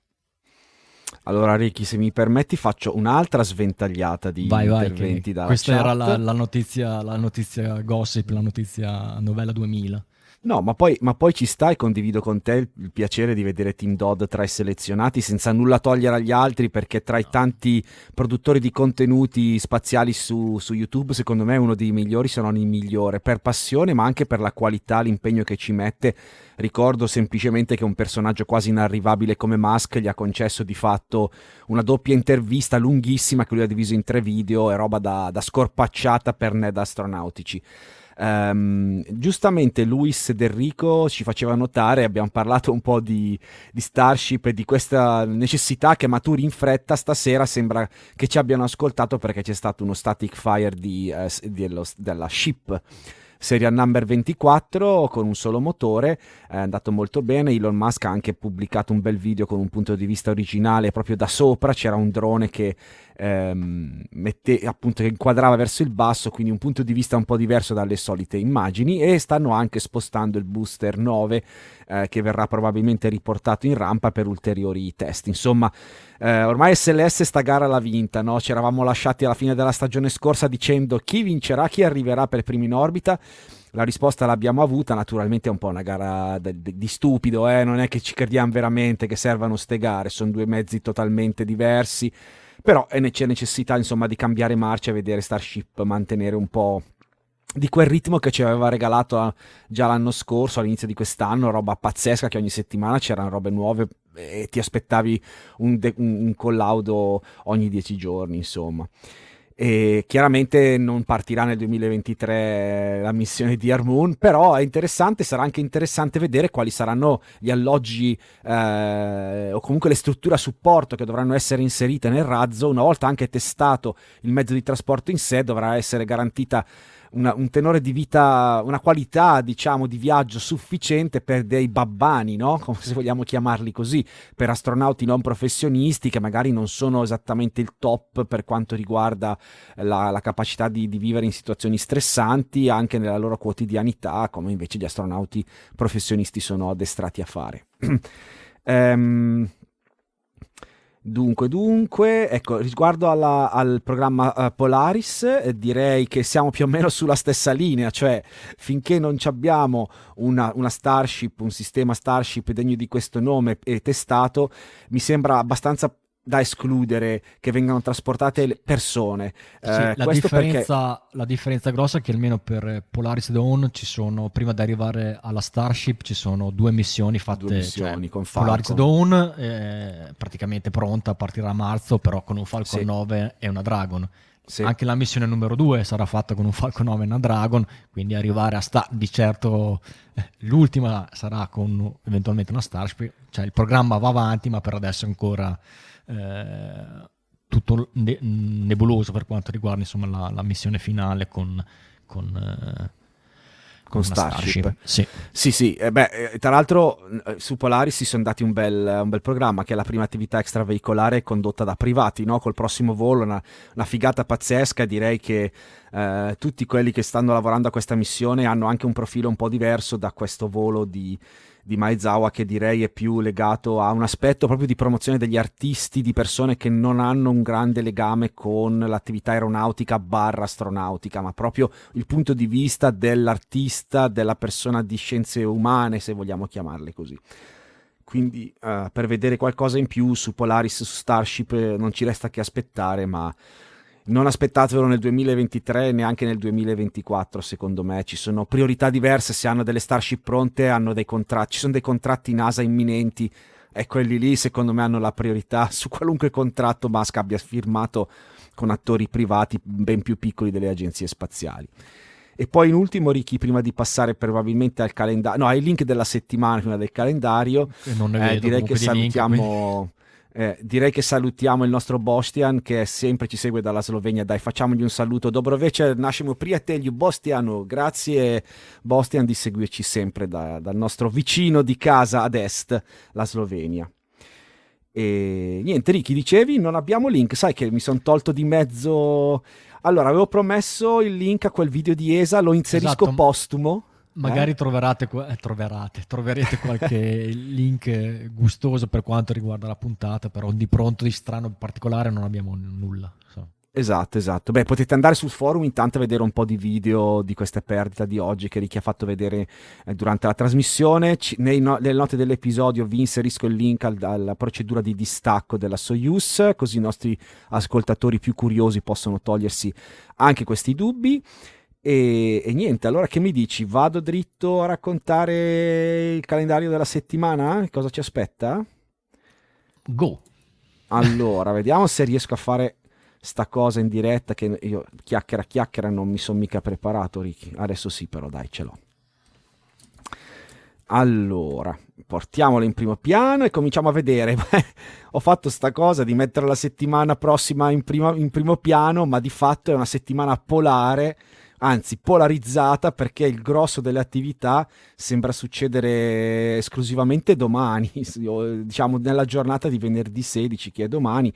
allora, Ricky, se mi permetti, faccio un'altra sventagliata di vai, interventi vai, da Questa chat. era la, la, notizia, la notizia gossip, la notizia novella 2000. No, ma poi, ma poi, ci sta e condivido con te il, il, piacere di vedere Team Dodd tra i selezionati senza nulla togliere agli altri perché tra i tanti produttori di contenuti spaziali su, su YouTube secondo me è uno dei migliori se non il migliore per passione ma anche per la qualità, l'impegno che ci mette. Ricordo semplicemente che un personaggio quasi inarrivabile come Musk gli ha concesso di fatto una doppia intervista lunghissima che lui ha diviso in tre video e roba da, da scorpacciata per ned astronautici. Um, giustamente Luis ed Enrico ci faceva notare, abbiamo parlato un po' di, di, Starship e di questa necessità che maturi in fretta. Stasera sembra che ci abbiano ascoltato perché c'è stato uno static fire di, eh, dello, della ship Serial Number 24 con un solo motore, è andato molto bene. Elon Musk ha anche pubblicato un bel video con un punto di vista originale proprio da sopra, c'era un drone che ehm, mette, appunto, che inquadrava verso il basso, quindi un punto di vista un po' diverso dalle solite immagini e stanno anche spostando il booster 9 eh, che verrà probabilmente riportato in rampa per ulteriori test. Insomma, eh, ormai SLS sta gara l'ha vinta, no? ci eravamo lasciati alla fine della stagione scorsa dicendo chi vincerà, chi arriverà per primo in orbita. La risposta l'abbiamo avuta, naturalmente è un po' una gara di, stupido, eh? non è che ci crediamo veramente che servano ste gare, sono due mezzi totalmente diversi, però c'è necessità insomma di cambiare marcia e vedere Starship mantenere un po' di quel ritmo che ci aveva regalato già l'anno scorso, all'inizio di quest'anno, roba pazzesca che ogni settimana c'erano robe nuove e ti aspettavi un, de- un collaudo ogni dieci giorni, insomma. E chiaramente non partirà nel 2023 la missione di Armoon, però è interessante, sarà anche interessante vedere quali saranno gli alloggi eh, o comunque le strutture a supporto che dovranno essere inserite nel razzo. Una volta anche testato il mezzo di trasporto in sé, dovrà essere garantita una, un tenore di vita, una qualità diciamo di viaggio sufficiente per dei babbani, no? come se vogliamo chiamarli così, per astronauti non professionisti che magari non sono esattamente il top per quanto riguarda la, la capacità di, di, vivere in situazioni stressanti anche nella loro quotidianità, come invece gli astronauti professionisti sono addestrati a fare. um, Dunque, dunque, ecco, riguardo alla, al programma uh, Polaris, eh, direi che siamo più o meno sulla stessa linea, cioè finché non abbiamo una, una, Starship, un sistema Starship degno di questo nome e testato, mi sembra abbastanza da escludere che vengano trasportate persone. Sì, eh, la, differenza, perché... la, differenza, grossa è che almeno per Polaris Dawn ci sono, prima di arrivare alla Starship, ci sono due missioni fatte. Due missioni cioè, con Polaris Dawn è praticamente pronta, partirà a marzo, però con un Falcon sì. 9 e una Dragon. Sì. Anche la missione numero 2 sarà fatta con un Falcon 9 e una Dragon, quindi arrivare a Star, di certo eh, l'ultima sarà con eventualmente una Starship, cioè il programma va avanti, ma per adesso ancora eh, tutto ne- nebuloso per quanto riguarda insomma, la, la, missione finale con, con, eh, con Starship. Starship, sì. Sì, sì, eh, beh, eh, tra l'altro su Polaris si sono dati un bel, un bel programma che è la prima attività extraveicolare condotta da privati, no? col prossimo volo, una, una figata pazzesca, direi che eh, tutti quelli che stanno lavorando a questa missione hanno anche un profilo un po' diverso da questo volo di di Maezawa che direi è più legato a un aspetto proprio di promozione degli artisti, di persone che non hanno un grande legame con l'attività aeronautica barra astronautica, ma proprio il punto di vista dell'artista, della persona di scienze umane, se vogliamo chiamarle così. Quindi uh, per vedere qualcosa in più su Polaris, su Starship, eh, non ci resta che aspettare, ma non aspettatevelo nel 2023 neanche nel 2024 secondo me. Ci sono priorità diverse se hanno delle Starship pronte hanno dei contratti ci sono dei contratti NASA imminenti. E quelli lì secondo me hanno la priorità su qualunque contratto Musk abbia firmato con attori privati ben più piccoli delle agenzie spaziali. E poi in ultimo Ricky prima di passare probabilmente al calendario no ai link della settimana prima del calendario eh, direi che salutiamo link, eh, direi che salutiamo il nostro Bostian che sempre ci segue dalla Slovenia. Dai, facciamogli un saluto. Dobroveče našemu prijatelju Bostianu. Grazie Bostian di seguirci sempre da, dal nostro vicino di casa ad est, la Slovenia. E niente, Ricky, dicevi, non abbiamo link. Sai che mi sono tolto di mezzo. Allora, avevo promesso il link a quel video di ESA, lo inserisco esatto. postumo. Magari eh? troverate, eh, troverate, troverete qualche link gustoso per quanto riguarda la puntata, però di pronto di strano particolare non abbiamo nulla. So. Esatto, esatto. Beh, potete andare sul forum intanto a vedere un po' di video di questa perdita di oggi che Ricky ha fatto vedere eh, durante la trasmissione. C- no- nelle note dell'episodio vi inserisco il link al- alla procedura di distacco della Soyuz, così i nostri ascoltatori più curiosi possono togliersi anche questi dubbi. E, e, niente, allora che mi dici? Vado dritto a raccontare il calendario della settimana? Cosa ci aspetta? Go! Allora, vediamo se riesco a fare sta cosa in diretta che io chiacchiera chiacchiera non mi sono mica preparato, Ricky. Adesso sì, però dai, ce l'ho. Allora, portiamolo in primo piano e cominciamo a vedere. Ho fatto sta cosa di mettere la settimana prossima in, prima, in primo piano, ma di fatto è una settimana polare anzi polarizzata perché il grosso delle attività sembra succedere esclusivamente domani, diciamo nella giornata di venerdì 16 che è domani.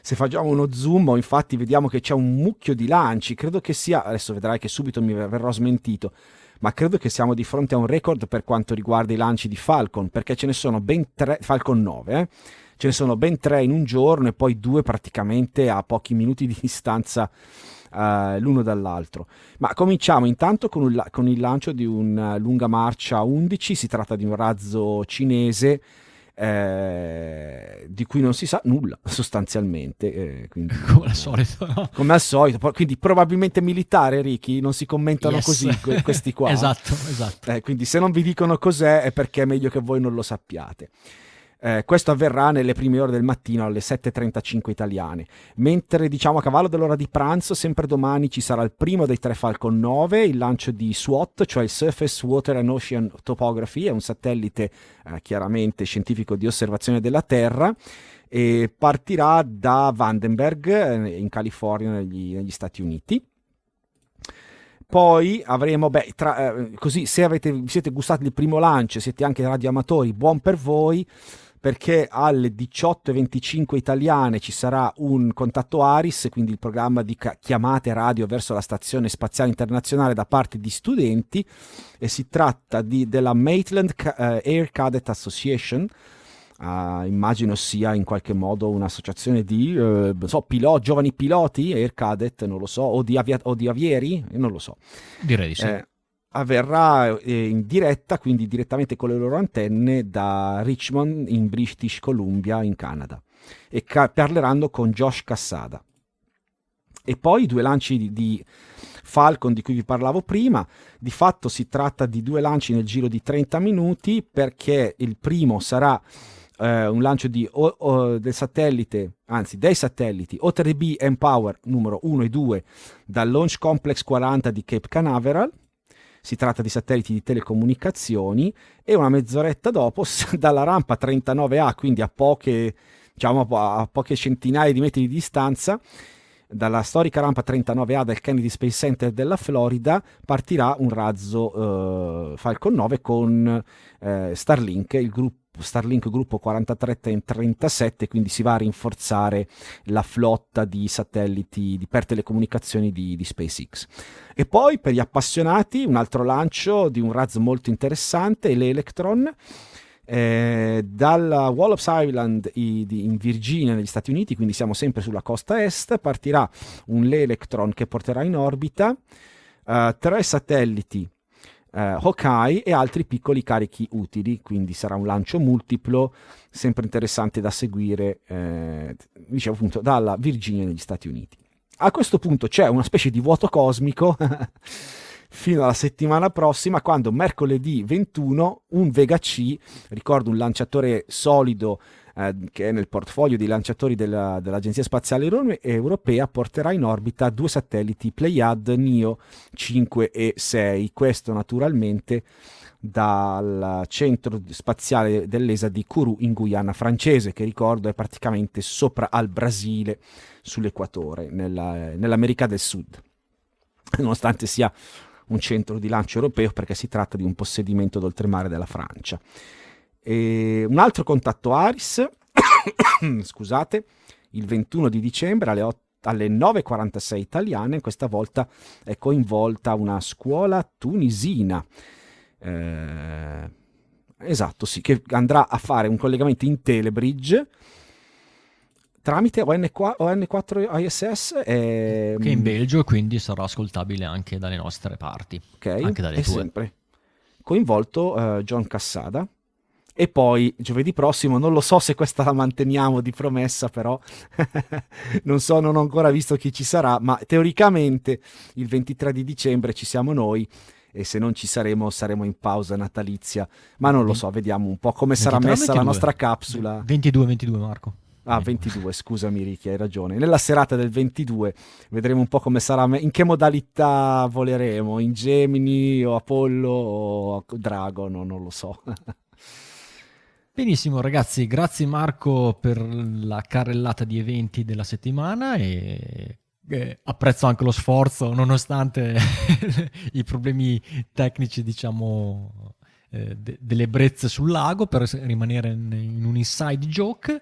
Se facciamo uno zoom, infatti vediamo che c'è un mucchio di lanci, credo che sia, adesso vedrai che subito mi verrò smentito, ma credo che siamo di fronte a un record per quanto riguarda i lanci di Falcon, perché ce ne sono ben tre, Falcon 9, eh? ce ne sono ben tre in un giorno e poi due praticamente a pochi minuti di distanza uh, l'uno dall'altro. Ma cominciamo intanto con, un, con il lancio di una lunga marcia 11, si tratta di un razzo cinese. Eh, di cui non si sa nulla sostanzialmente eh, quindi, come al solito no? come al solito quindi probabilmente militare Ricky non si commentano yes. così que- questi qua esatto esatto eh, quindi se non vi dicono cos'è è perché è meglio che voi non lo sappiate eh, questo avverrà nelle prime ore del mattino alle 7.35 italiane, mentre diciamo a cavallo dell'ora di pranzo, sempre domani ci sarà il primo dei tre Falcon 9, il lancio di SWOT, cioè il Surface Water and Ocean Topography, è un satellite eh, chiaramente scientifico di osservazione della Terra e partirà da Vandenberg eh, in California negli, negli Stati Uniti. Poi avremo, beh, tra, eh, così se avete, siete gustati il primo lancio, siete anche radioamatori, buon per voi perché alle 18.25 italiane ci sarà un contatto Aris, quindi il programma di chiamate radio verso la Stazione Spaziale Internazionale da parte di studenti e si tratta di, della Maitland uh, Air Cadet Association, Uh, immagino sia in qualche modo un'associazione di uh, so, piloti, giovani piloti, Air Cadet, non lo so, o di, avia- o di avieri, non lo so. Direi di sì. Eh, avverrà eh, in diretta, quindi direttamente con le loro antenne da Richmond in British Columbia in Canada. E ca- parleranno con Josh Cassada. E poi i due lanci di, di, Falcon di cui vi parlavo prima, di fatto si tratta di due lanci nel giro di 30 minuti perché il primo sarà eh, un lancio di, o, o, del satellite, anzi dei satelliti O3B Empower numero 1 e 2 dal Launch Complex 40 di Cape Canaveral si tratta di satelliti di telecomunicazioni e una mezz'oretta dopo dalla rampa 39A, quindi a poche, diciamo, a poche centinaia di metri di distanza, dalla storica rampa 39A del Kennedy Space Center della Florida partirà un razzo eh, Falcon 9 con eh, Starlink, il gruppo Starlink gruppo 4337, quindi si va a rinforzare la flotta di satelliti di, per telecomunicazioni di, di, SpaceX. E poi per gli appassionati un altro lancio di un razzo molto interessante, l'Electron, eh, dalla Wallops Island in Virginia negli Stati Uniti, quindi siamo sempre sulla costa est, partirà un L'Electron che porterà in orbita uh, tre satelliti uh, Hawkeye e altri piccoli carichi utili, quindi sarà un lancio multiplo, sempre interessante da seguire, eh, dicevo appunto, dalla Virginia negli Stati Uniti. A questo punto c'è una specie di vuoto cosmico fino alla settimana prossima quando mercoledì 21 un Vega C, ricordo un lanciatore solido eh, che è nel portfolio dei lanciatori della, dell'Agenzia Spaziale Europea, porterà in orbita due satelliti Pleiad NIO 5 e 6. Questo naturalmente dal centro spaziale dell'ESA di Kourou in Guyana francese, che ricordo è praticamente sopra al Brasile, sull'equatore, nella, nell'America del Sud. Nonostante sia un centro di lancio europeo perché si tratta di un possedimento d'oltremare della Francia. E un altro contatto Aris, scusate, il 21 di dicembre alle, 8, alle 9.46 italiane, questa volta è coinvolta una scuola tunisina. Eh, esatto, sì, che andrà a fare un collegamento in Telebridge tramite ON4, ON4 ISS. E... Che in Belgio quindi sarà ascoltabile anche dalle nostre parti. Ok, anche dalle e tue. sempre. Coinvolto uh, John Cassada. E poi giovedì prossimo, non lo so se questa la manteniamo di promessa, però non so, non ho ancora visto chi ci sarà, ma teoricamente il 23 di dicembre ci siamo noi e se non ci saremo saremo in pausa natalizia, ma non lo so, vediamo un po' come sarà messa 22. la nostra capsula. 22-22 Marco. Ah, 22, scusami Ricky, hai ragione. Nella serata del 22 vedremo un po' come sarà, in che modalità voleremo, in Gemini o Apollo o Dragon, non lo so. Benissimo ragazzi, grazie Marco per la carrellata di eventi della settimana e eh, apprezzo anche lo sforzo nonostante i problemi tecnici diciamo eh, de- delle brezze sul lago per rimanere in un inside joke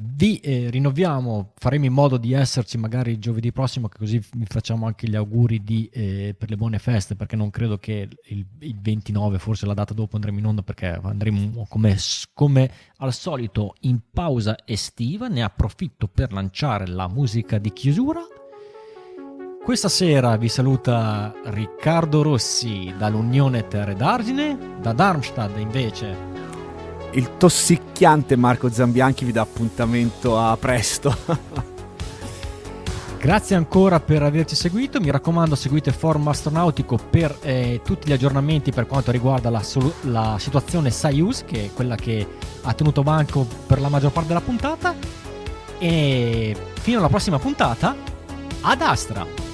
vi eh, rinnoviamo, faremo in modo di esserci magari giovedì prossimo, che così vi facciamo anche gli auguri di, eh, per le buone feste, perché non credo che il, il, 29, forse la data dopo andremo in onda, perché andremo come, come al solito in pausa estiva. Ne approfitto per lanciare la musica di chiusura. Questa sera vi saluta Riccardo Rossi dall'Unione Terre d'Argine, da Darmstadt invece il tossicchiante Marco Zambianchi vi dà appuntamento a presto. Grazie ancora per averci seguito, mi raccomando seguite Forum Astronautico per eh, tutti gli aggiornamenti per quanto riguarda la, solu- la, situazione Soyuz, che è quella che ha tenuto banco per la maggior parte della puntata. E fino alla prossima puntata, ad Astra!